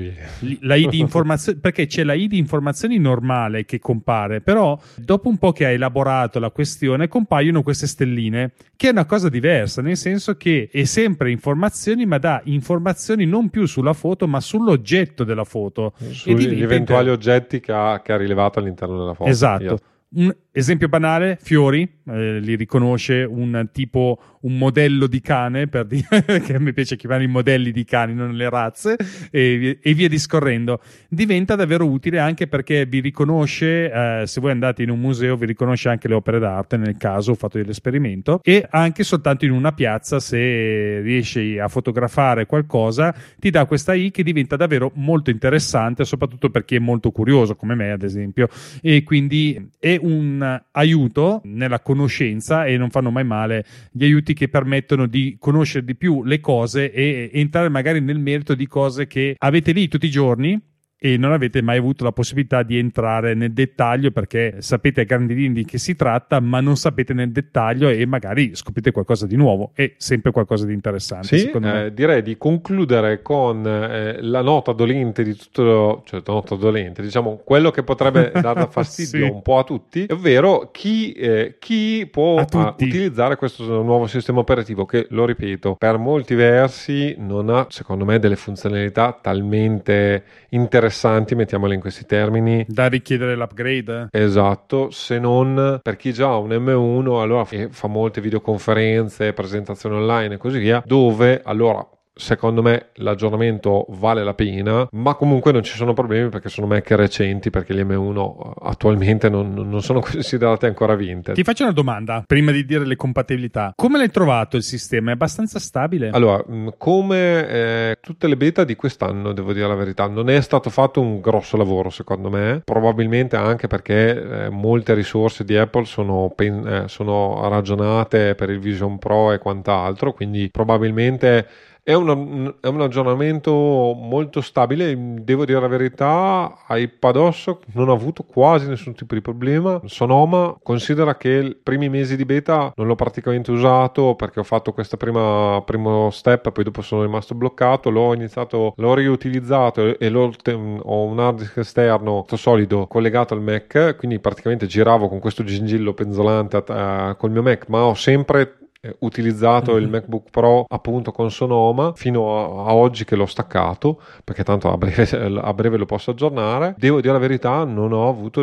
B: La I di [laughs] informazioni, perché c'è la I di informazioni normale che compare, però dopo un po' che hai elaborato la questione compaiono queste stelline, che è una cosa diversa, nel senso che è sempre informazioni, ma dà informazioni non più sulla foto, ma sull'oggetto della foto.
C: Sugli eventuali oggetti che ha, che ha rilevato all'interno della foto.
B: Esatto. Un esempio banale, fiori, eh, li riconosce un tipo, un modello di cane, per dire, [laughs] che me piace chiamare i modelli di cani, non le razze, e, e via discorrendo. Diventa davvero utile anche perché vi riconosce, eh, se voi andate in un museo, vi riconosce anche le opere d'arte, nel caso ho fatto l'esperimento, e anche soltanto in una piazza, se riesci a fotografare qualcosa, ti dà questa I che diventa davvero molto interessante, soprattutto per chi è molto curioso, come me ad esempio, e quindi è un aiuto nella conoscenza e non fanno mai male gli aiuti che permettono di conoscere di più le cose e entrare magari nel merito di cose che avete lì tutti i giorni e non avete mai avuto la possibilità di entrare nel dettaglio perché sapete a grandi linee di che si tratta, ma non sapete nel dettaglio e magari scoprite qualcosa di nuovo e sempre qualcosa di interessante.
C: Sì, eh, direi di concludere con eh, la nota dolente di tutto, cioè nota dolente, diciamo quello che potrebbe [laughs] dar fastidio sì. un po' a tutti, ovvero chi, eh, chi può ah, utilizzare questo nuovo sistema operativo che, lo ripeto, per molti versi non ha, secondo me, delle funzionalità talmente interessanti interessanti, mettiamole in questi termini.
B: Da richiedere l'upgrade?
C: Esatto, se non per chi già ha un M1, allora fa molte videoconferenze, presentazioni online e così via, dove allora secondo me l'aggiornamento vale la pena, ma comunque non ci sono problemi perché sono Mac recenti, perché gli M1 attualmente non, non, sono [laughs] considerate ancora vinte.
B: Ti faccio una domanda prima di dire le compatibilità. Come l'hai trovato il sistema? È abbastanza stabile?
C: Allora, come eh, tutte le beta di quest'anno, devo dire la verità, non è stato fatto un grosso lavoro secondo me, probabilmente anche perché eh, molte risorse di Apple sono, pen- eh, sono ragionate per il Vision Pro e quant'altro, quindi probabilmente è un, è un, aggiornamento molto stabile, devo dire la verità, iPad OS non ha avuto quasi nessun tipo di problema. Sonoma considera che i primi mesi di beta non l'ho praticamente usato perché ho fatto questo primo step, poi dopo sono rimasto bloccato, l'ho iniziato, l'ho riutilizzato e l'ho, ho un hard disk esterno solido collegato al Mac, quindi praticamente giravo con questo gingillo penzolante uh, col mio Mac, ma ho sempre eh, utilizzato mm-hmm. il MacBook Pro appunto con Sonoma fino a, a, oggi che l'ho staccato, perché tanto a breve, [laughs] a breve, lo posso aggiornare. Devo dire la verità, non ho avuto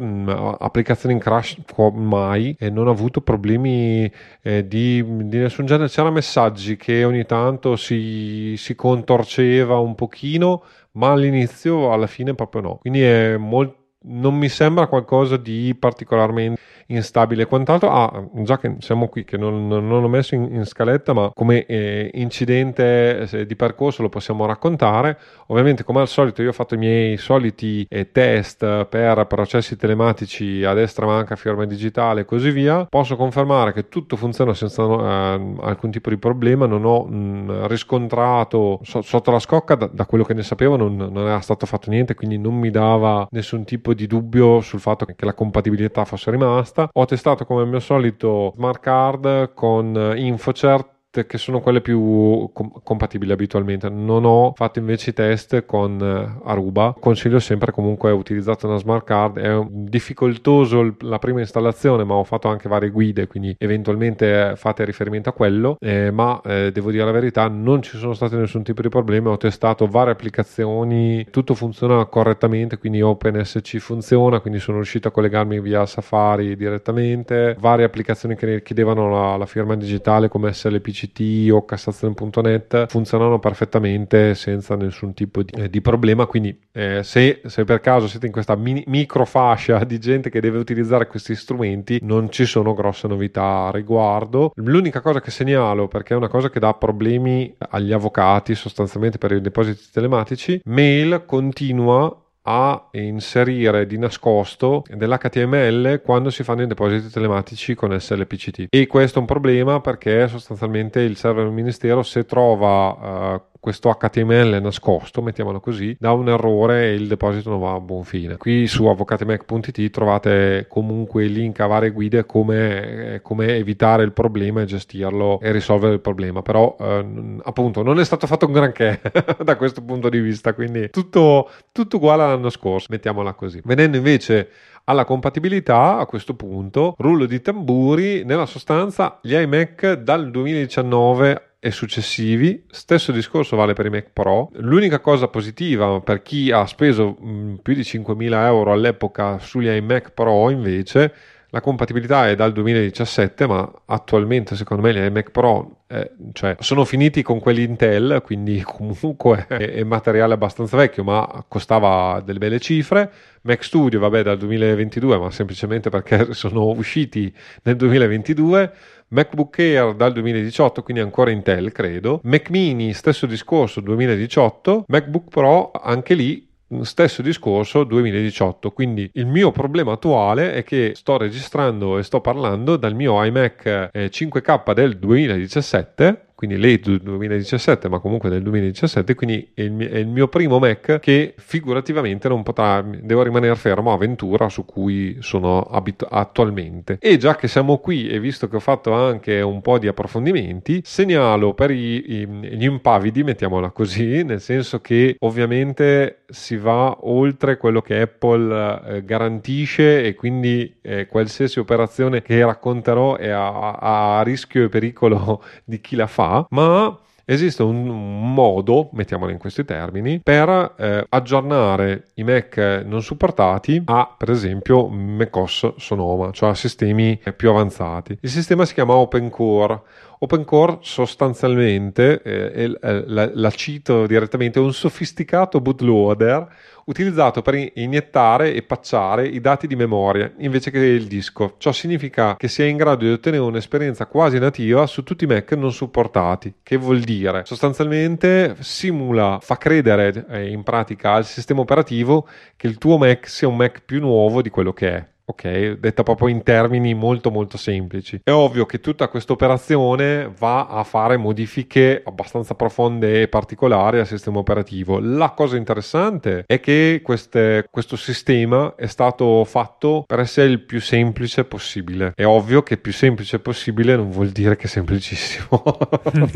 C: applicazioni in crash mai e non ho avuto problemi eh, di, di, nessun genere. C'erano messaggi che ogni tanto si, si contorceva un pochino, ma all'inizio alla fine proprio no. Quindi è molto non mi sembra qualcosa di particolarmente instabile e quant'altro. Ah, già che siamo qui, che non, non ho messo in, in, scaletta, ma come eh, incidente eh, di percorso lo possiamo raccontare. Ovviamente, come al solito, io ho fatto i miei soliti eh, test per processi telematici a destra manca, firma digitale e così via. Posso confermare che tutto funziona senza eh, alcun tipo di problema. Non ho mh, mm, riscontrato so, sotto la scocca, da, da, quello che ne sapevo, non, non era stato fatto niente, quindi non mi dava nessun tipo di dubbio sul fatto che la compatibilità fosse rimasta. Ho testato come al mio solito smart card con InfoCert che sono quelle più com- compatibili abitualmente. Non ho fatto invece i test con uh, Aruba. Consiglio sempre comunque utilizzate una smart card. È difficoltoso l- la prima installazione, ma ho fatto anche varie guide, quindi eventualmente fate riferimento a quello. Eh, ma eh, devo dire la verità, non ci sono stati nessun tipo di problemi. Ho testato varie applicazioni, tutto funziona correttamente, quindi OpenSC funziona, quindi sono riuscito a collegarmi via Safari direttamente. Varie applicazioni che chiedevano la, la firma digitale come SLPC CT o Cassazione.net funzionano perfettamente senza nessun tipo di, eh, di problema. Quindi, eh, se, se, per caso siete in questa mini, micro fascia di gente che deve utilizzare questi strumenti, non ci sono grosse novità a riguardo. L'unica cosa che segnalo, perché è una cosa che dà problemi agli avvocati sostanzialmente per i depositi telematici, Mail continua a inserire di nascosto dell'HTML quando si fanno i depositi telematici con SLPCT e questo è un problema perché sostanzialmente il server del ministero se trova uh, questo HTML nascosto, mettiamolo così, dà un errore e il deposito non va a buon fine. Qui su avvocatemec.it trovate comunque link a varie guide come, come evitare il problema e gestirlo e risolvere il problema, però eh, appunto non è stato fatto un granché [laughs] da questo punto di vista, quindi tutto, tutto uguale all'anno scorso, mettiamola così. Venendo invece alla compatibilità a questo punto, rullo di tamburi, nella sostanza gli iMac dal 2019 e successivi. Stesso discorso vale per i Mac Pro. L'unica cosa positiva per chi ha speso più di 5.000 euro all'epoca sugli iMac Pro invece la compatibilità è dal 2017, ma attualmente secondo me gli iMac Pro eh, cioè, sono finiti con quelli Intel, quindi [laughs] comunque è, è, materiale abbastanza vecchio, ma costava delle belle cifre. Mac Studio, vabbè, dal 2022, ma semplicemente perché [laughs] sono usciti nel 2022. MacBook Air dal 2018, quindi ancora Intel, credo. Mac Mini, stesso discorso, 2018. MacBook Pro, anche lì stesso discorso 2018 quindi il mio problema attuale è che sto registrando e sto parlando dal mio iMac 5K eh, del 2017 quindi late 2017, ma comunque del 2017, quindi è il, mio, è il, mio primo Mac che figurativamente non potrà, devo rimanere fermo a Ventura su cui sono abit- attualmente. E già che siamo qui e visto che ho fatto anche un po' di approfondimenti, segnalo per i, i, gli impavidi, mettiamola così, nel senso che ovviamente si va oltre quello che Apple eh, garantisce e quindi eh, qualsiasi operazione che racconterò è a, a rischio e pericolo di chi la fa ma esiste un modo, mettiamolo in questi termini, per eh, aggiornare i Mac non supportati a, per esempio, macOS Sonoma, cioè a sistemi più avanzati. Il sistema si chiama OpenCore. OpenCore sostanzialmente, eh, la, la cito direttamente, è un sofisticato bootloader utilizzato per iniettare e patchare i dati di memoria invece che il disco. Ciò significa che si è in grado di ottenere un'esperienza quasi nativa su tutti i Mac non supportati. Che vuol dire? Sostanzialmente simula, fa credere eh, in pratica al sistema operativo che il tuo Mac sia un Mac più nuovo di quello che è ok? Detta proprio in termini molto molto semplici. È ovvio che tutta questa operazione va a fare modifiche abbastanza profonde e particolari al sistema operativo. La cosa interessante è che queste, questo sistema è stato fatto per essere il più semplice possibile. È ovvio che più semplice possibile non vuol dire che è semplicissimo.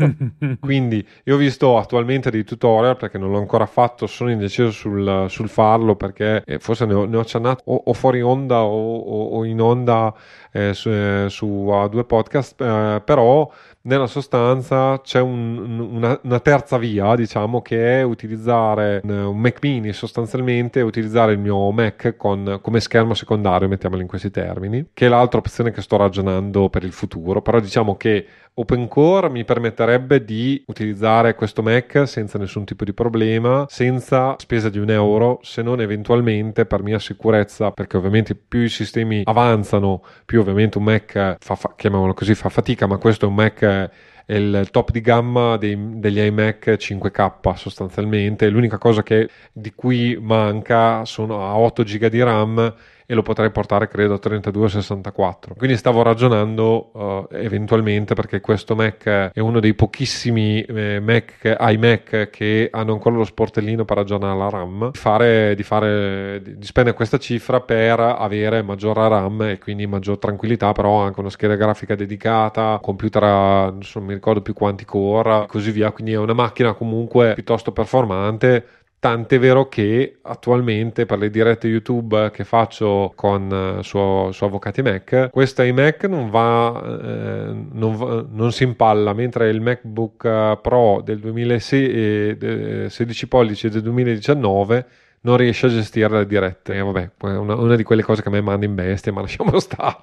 C: [laughs] Quindi io ho visto attualmente dei tutorial perché non l'ho ancora fatto, sono indeciso sul, sul farlo perché eh, forse ne ho, ne ho accennato o, o fuori onda o o, o in onda eh, su, eh, su a due podcast, eh, però nella sostanza c'è un, una, una, terza via, diciamo, che è utilizzare un Mac mini sostanzialmente, utilizzare il mio Mac con, come schermo secondario, mettiamolo in questi termini, che è l'altra opzione che sto ragionando per il futuro, però diciamo che OpenCore mi permetterebbe di utilizzare questo Mac senza nessun tipo di problema, senza spesa di un euro, se non eventualmente per mia sicurezza, perché ovviamente più i sistemi avanzano, più ovviamente un Mac fa, fa, chiamiamolo così, fa fatica, ma questo è un Mac è il top di gamma dei, degli iMac 5K sostanzialmente. L'unica cosa che, di cui manca sono a 8 GB di RAM e lo potrei portare credo a 3264 quindi stavo ragionando uh, eventualmente perché questo Mac è uno dei pochissimi eh, Mac, iMac che hanno ancora lo sportellino per aggiornare la RAM di, fare, di, fare, di spendere questa cifra per avere maggiore RAM e quindi maggior tranquillità però anche una scheda grafica dedicata computer a, non mi ricordo più quanti core così via. Quindi è una macchina comunque piuttosto performante Tant'è vero che attualmente per le dirette YouTube che faccio con uh, suo, suo Avvocati Mac, questo iMac non va, eh, non, non si impalla, mentre il MacBook Pro del 2016 eh, pollici del 2019 non riesce a gestire le dirette. E vabbè, una, una, di quelle cose che a me manda in bestia, ma lasciamo stare.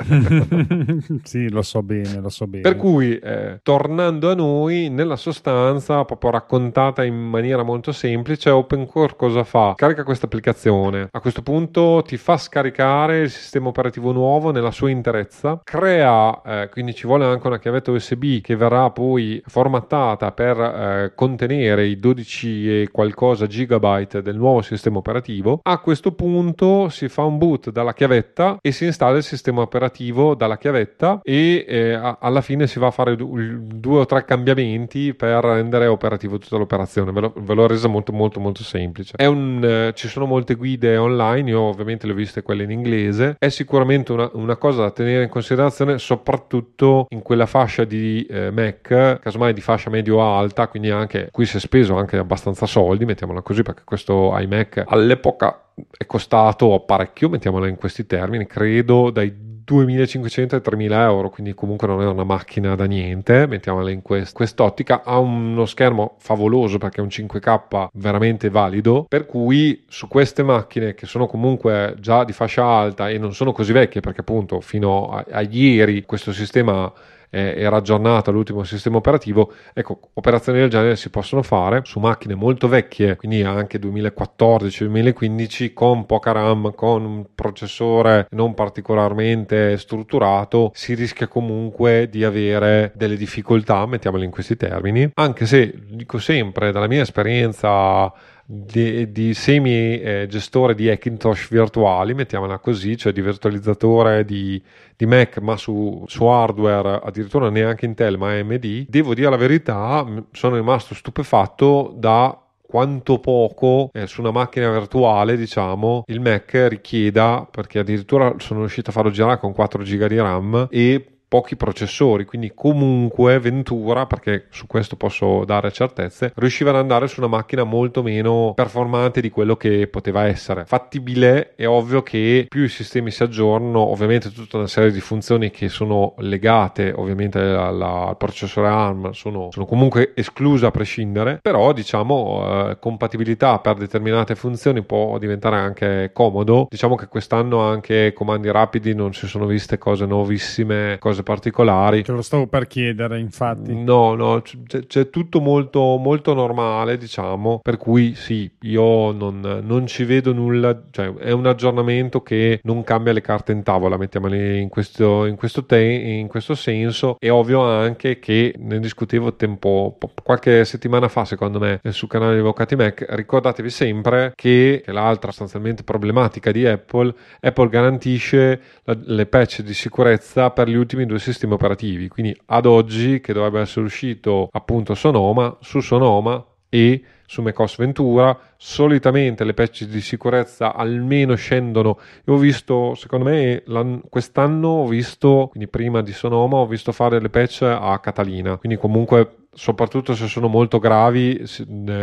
C: [laughs]
B: sì, lo so bene, lo so bene.
C: Per cui, eh, tornando a noi, nella sostanza, proprio raccontata in maniera molto semplice, OpenCore cosa fa? Carica questa applicazione. A questo punto ti fa scaricare il sistema operativo nuovo nella sua interezza, crea, eh, quindi ci vuole anche una chiavetta USB che verrà poi formattata per eh, contenere i 12 e qualcosa gigabyte del nuovo sistema operativo operativo. A questo punto si fa un boot dalla chiavetta e si installa il sistema operativo dalla chiavetta e eh, alla fine si va a fare due o tre cambiamenti per rendere operativo tutta l'operazione. Ve, l'ho resa molto molto molto semplice. Un, eh, ci sono molte guide online, io ovviamente le ho viste quelle in inglese. È sicuramente una, una cosa da tenere in considerazione soprattutto in quella fascia di eh, Mac, casomai di fascia medio-alta, quindi anche qui si è speso anche abbastanza soldi, mettiamola così, perché questo iMac all'epoca è costato parecchio, mettiamola in questi termini, credo dai 2500 ai 3000 euro, quindi comunque non è una macchina da niente, mettiamola in quest- quest'ottica, ha uno schermo favoloso perché è un 5K veramente valido, per cui su queste macchine che sono comunque già di fascia alta e non sono così vecchie perché appunto fino a, a ieri questo sistema eh, era aggiornato all'ultimo sistema operativo, ecco, operazioni del genere si possono fare su macchine molto vecchie, quindi anche 2014-2015, con poca RAM, con un processore non particolarmente strutturato, si rischia comunque di avere delle difficoltà, mettiamole in questi termini, anche se dico sempre dalla mia esperienza di, di semi eh, gestore di Hackintosh virtuali, mettiamola così, cioè di virtualizzatore di, di Mac ma su, su, hardware addirittura neanche Intel ma AMD, devo dire la verità, sono rimasto stupefatto da quanto poco eh, su una macchina virtuale, diciamo, il Mac richieda, perché addirittura sono riuscito a farlo girare con 4 GB di RAM e pochi processori, quindi comunque Ventura, perché su questo posso dare certezze, riusciva ad andare su una macchina molto meno performante di quello che poteva essere. Fattibile, è ovvio che più i sistemi si aggiornano, ovviamente tutta una serie di funzioni che sono legate ovviamente alla, al processore ARM sono, sono, comunque escluse a prescindere, però diciamo eh, compatibilità per determinate funzioni può diventare anche comodo. Diciamo che quest'anno anche comandi rapidi non si sono viste cose nuovissime, cose cose particolari.
B: Te lo stavo per chiedere, infatti.
C: No, no, c'è, c'è tutto molto, molto normale, diciamo, per cui sì, io non, non, ci vedo nulla, cioè è un aggiornamento che non cambia le carte in tavola, mettiamole in questo, in questo, te, in questo senso. È ovvio anche che ne discutevo tempo, qualche settimana fa, secondo me, sul canale di Avvocati Mac, ricordatevi sempre che, che l'altra sostanzialmente problematica di Apple, Apple garantisce la, le patch di sicurezza per gli ultimi due sistemi operativi. Quindi ad oggi, che dovrebbe essere uscito appunto Sonoma, su Sonoma e su macOS Ventura, solitamente le patch di sicurezza almeno scendono. Io ho visto, secondo me, quest'anno ho visto, quindi prima di Sonoma, ho visto fare le patch a Catalina, quindi comunque soprattutto se sono molto gravi,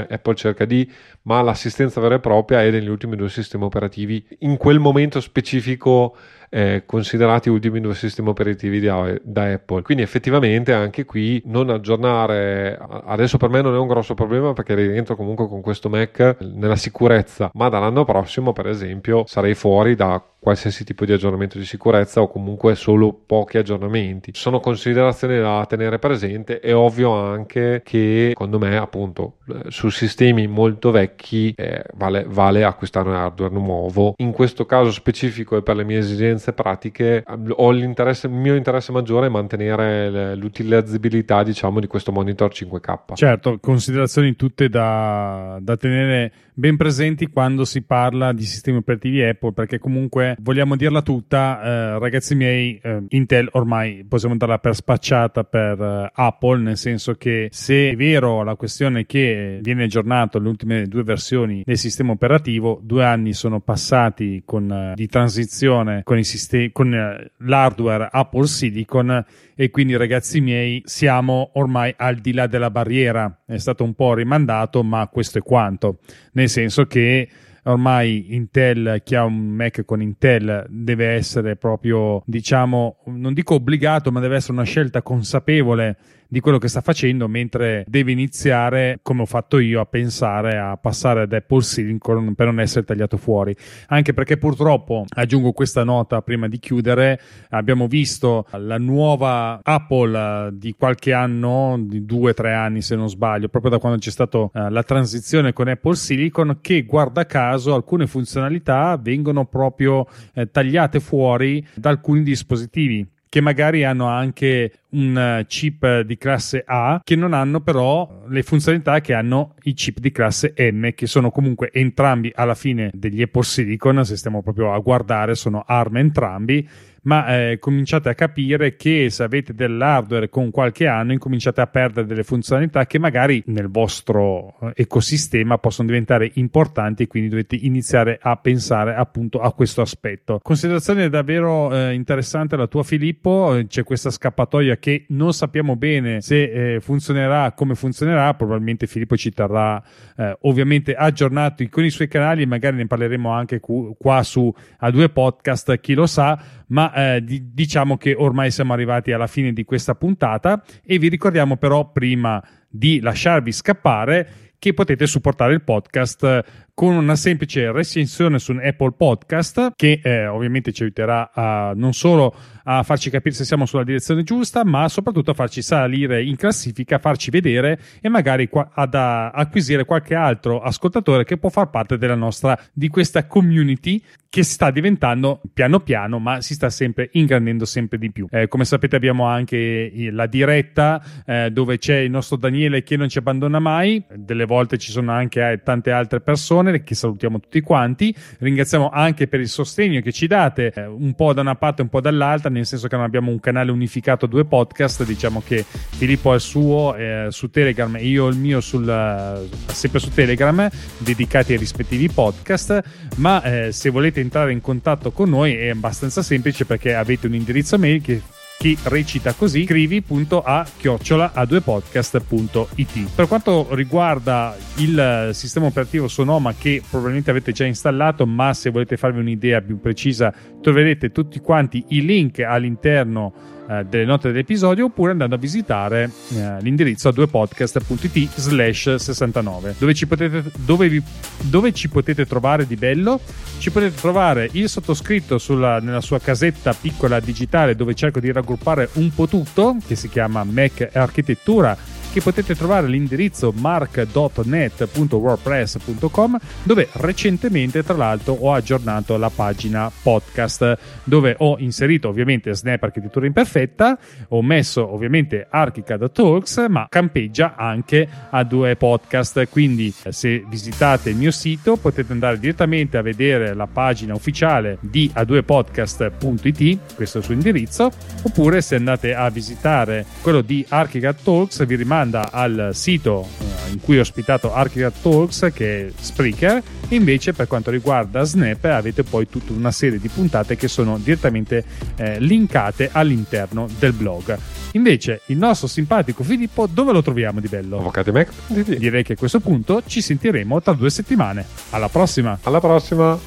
C: Apple cerca di, ma l'assistenza vera e propria è negli ultimi due sistemi operativi in quel momento specifico eh, considerati ultimi due sistemi operativi da, da, Apple. Quindi effettivamente anche qui non aggiornare, adesso per me non è un grosso problema perché rientro comunque con questo Mac nella sicurezza, ma dall'anno prossimo per esempio sarei fuori da qualsiasi tipo di aggiornamento di sicurezza o comunque solo pochi aggiornamenti. Sono considerazioni da tenere presente. È ovvio anche che, secondo me, appunto, eh, su sistemi molto vecchi eh, vale, vale, acquistare un hardware nuovo. In questo caso specifico e per le mie esigenze pratiche, ho l'interesse, il mio interesse maggiore è mantenere l'utilizzabilità, diciamo, di questo monitor 5K.
B: Certo, considerazioni tutte da, da tenere ben presenti quando si parla di sistemi operativi Apple, perché comunque vogliamo dirla tutta, eh, ragazzi miei, eh, Intel ormai possiamo darla per spacciata per eh, Apple, nel senso che se è vero la questione che viene aggiornato le ultime due versioni del sistema operativo, due anni sono passati con, eh, di transizione con, sistemi, con eh, l'hardware Apple Silicon e quindi ragazzi miei siamo ormai al di là della barriera, è stato un po' rimandato, ma questo è quanto. Nel senso che ormai Intel, chi ha un Mac con Intel deve essere proprio, diciamo, non dico obbligato, ma deve essere una scelta consapevole di quello che sta facendo, mentre deve iniziare, come ho fatto io, a pensare a passare ad Apple Silicon per non essere tagliato fuori. Anche perché purtroppo, aggiungo questa nota prima di chiudere, abbiamo visto la nuova Apple di qualche anno, di due o tre anni se non sbaglio, proprio da quando c'è stata uh, la transizione con Apple Silicon, che guarda caso alcune funzionalità vengono proprio eh, tagliate fuori da alcuni dispositivi che magari hanno anche un eh, chip di classe A che non hanno però le funzionalità che hanno i chip di classe M che sono comunque entrambi alla fine degli Apple Silicon se stiamo proprio a guardare sono ARM entrambi ma eh, cominciate a capire che se avete dell'hardware con qualche anno incominciate a perdere delle funzionalità che magari nel vostro eh, ecosistema possono diventare importanti e quindi dovete iniziare a pensare appunto a questo aspetto. Considerazione davvero eh, interessante la tua Filippo, c'è questa scappatoia che non sappiamo bene se eh, funzionerà, come funzionerà, probabilmente Filippo ci terrà eh, ovviamente aggiornato con i suoi canali, magari ne parleremo anche qua su A2 Podcast, chi lo sa, ma eh, di- diciamo che ormai siamo arrivati alla fine di questa puntata e vi ricordiamo però prima di lasciarvi scappare che potete supportare il podcast con una semplice recensione su un Apple Podcast che eh, ovviamente ci aiuterà a, non solo a farci capire se siamo sulla direzione giusta, ma soprattutto a farci salire in classifica, a farci vedere e magari qua, ad acquisire qualche altro ascoltatore che può far parte della nostra di questa community che sta diventando piano piano, ma si sta sempre ingrandendo sempre di più. Eh, come sapete, abbiamo anche la diretta eh, dove c'è il nostro Daniele che non ci abbandona mai. Delle volte ci sono anche eh, tante altre persone che salutiamo tutti quanti. Ringraziamo anche per il sostegno che ci date, eh, un po' da una parte e un po' dall'altra, nel senso che non abbiamo un canale unificato, due podcast. Diciamo che Filippo ha il suo eh, su Telegram e io il mio sul, eh, sempre su Telegram, dedicati ai rispettivi podcast. Ma eh, se volete entrare in contatto con noi è abbastanza semplice perché avete un indirizzo mail che che recita così scrivi.a chiocciola a 2 podcast.it per quanto riguarda il sistema operativo Sonoma che probabilmente avete già installato ma se volete farvi un'idea più precisa troverete tutti quanti i link all'interno eh, delle note dell'episodio oppure andando a visitare eh, l'indirizzo a 2podcast.it slash 69 dove ci, potete, dove, vi, dove ci potete trovare di bello? Ci potete trovare il sottoscritto sulla, nella sua casetta piccola digitale dove cerco di raggruppare un po' tutto che si chiama Mac Architettura che potete trovare all'indirizzo mark.net.wordpress.com dove recentemente tra l'altro ho aggiornato la pagina podcast dove ho inserito ovviamente Snap Architettura Imperfetta, ho messo ovviamente Archicad Talks ma campeggia anche a due podcast. Quindi se visitate il mio sito potete andare direttamente a vedere la pagina ufficiale di a2podcast.it questo è il suo indirizzo oppure se andate a visitare quello di Archicad Talks vi rimane rimanda al sito eh, in cui ho ospitato Architect Talks che è Spreaker. Invece per quanto riguarda Snap avete poi tutta una serie di puntate che sono direttamente eh, linkate all'interno del blog. Invece il nostro simpatico Filippo dove lo troviamo di bello?
C: Avvocatimac.it
B: direi che a questo punto ci sentiremo tra due settimane. Alla prossima!
C: Alla prossima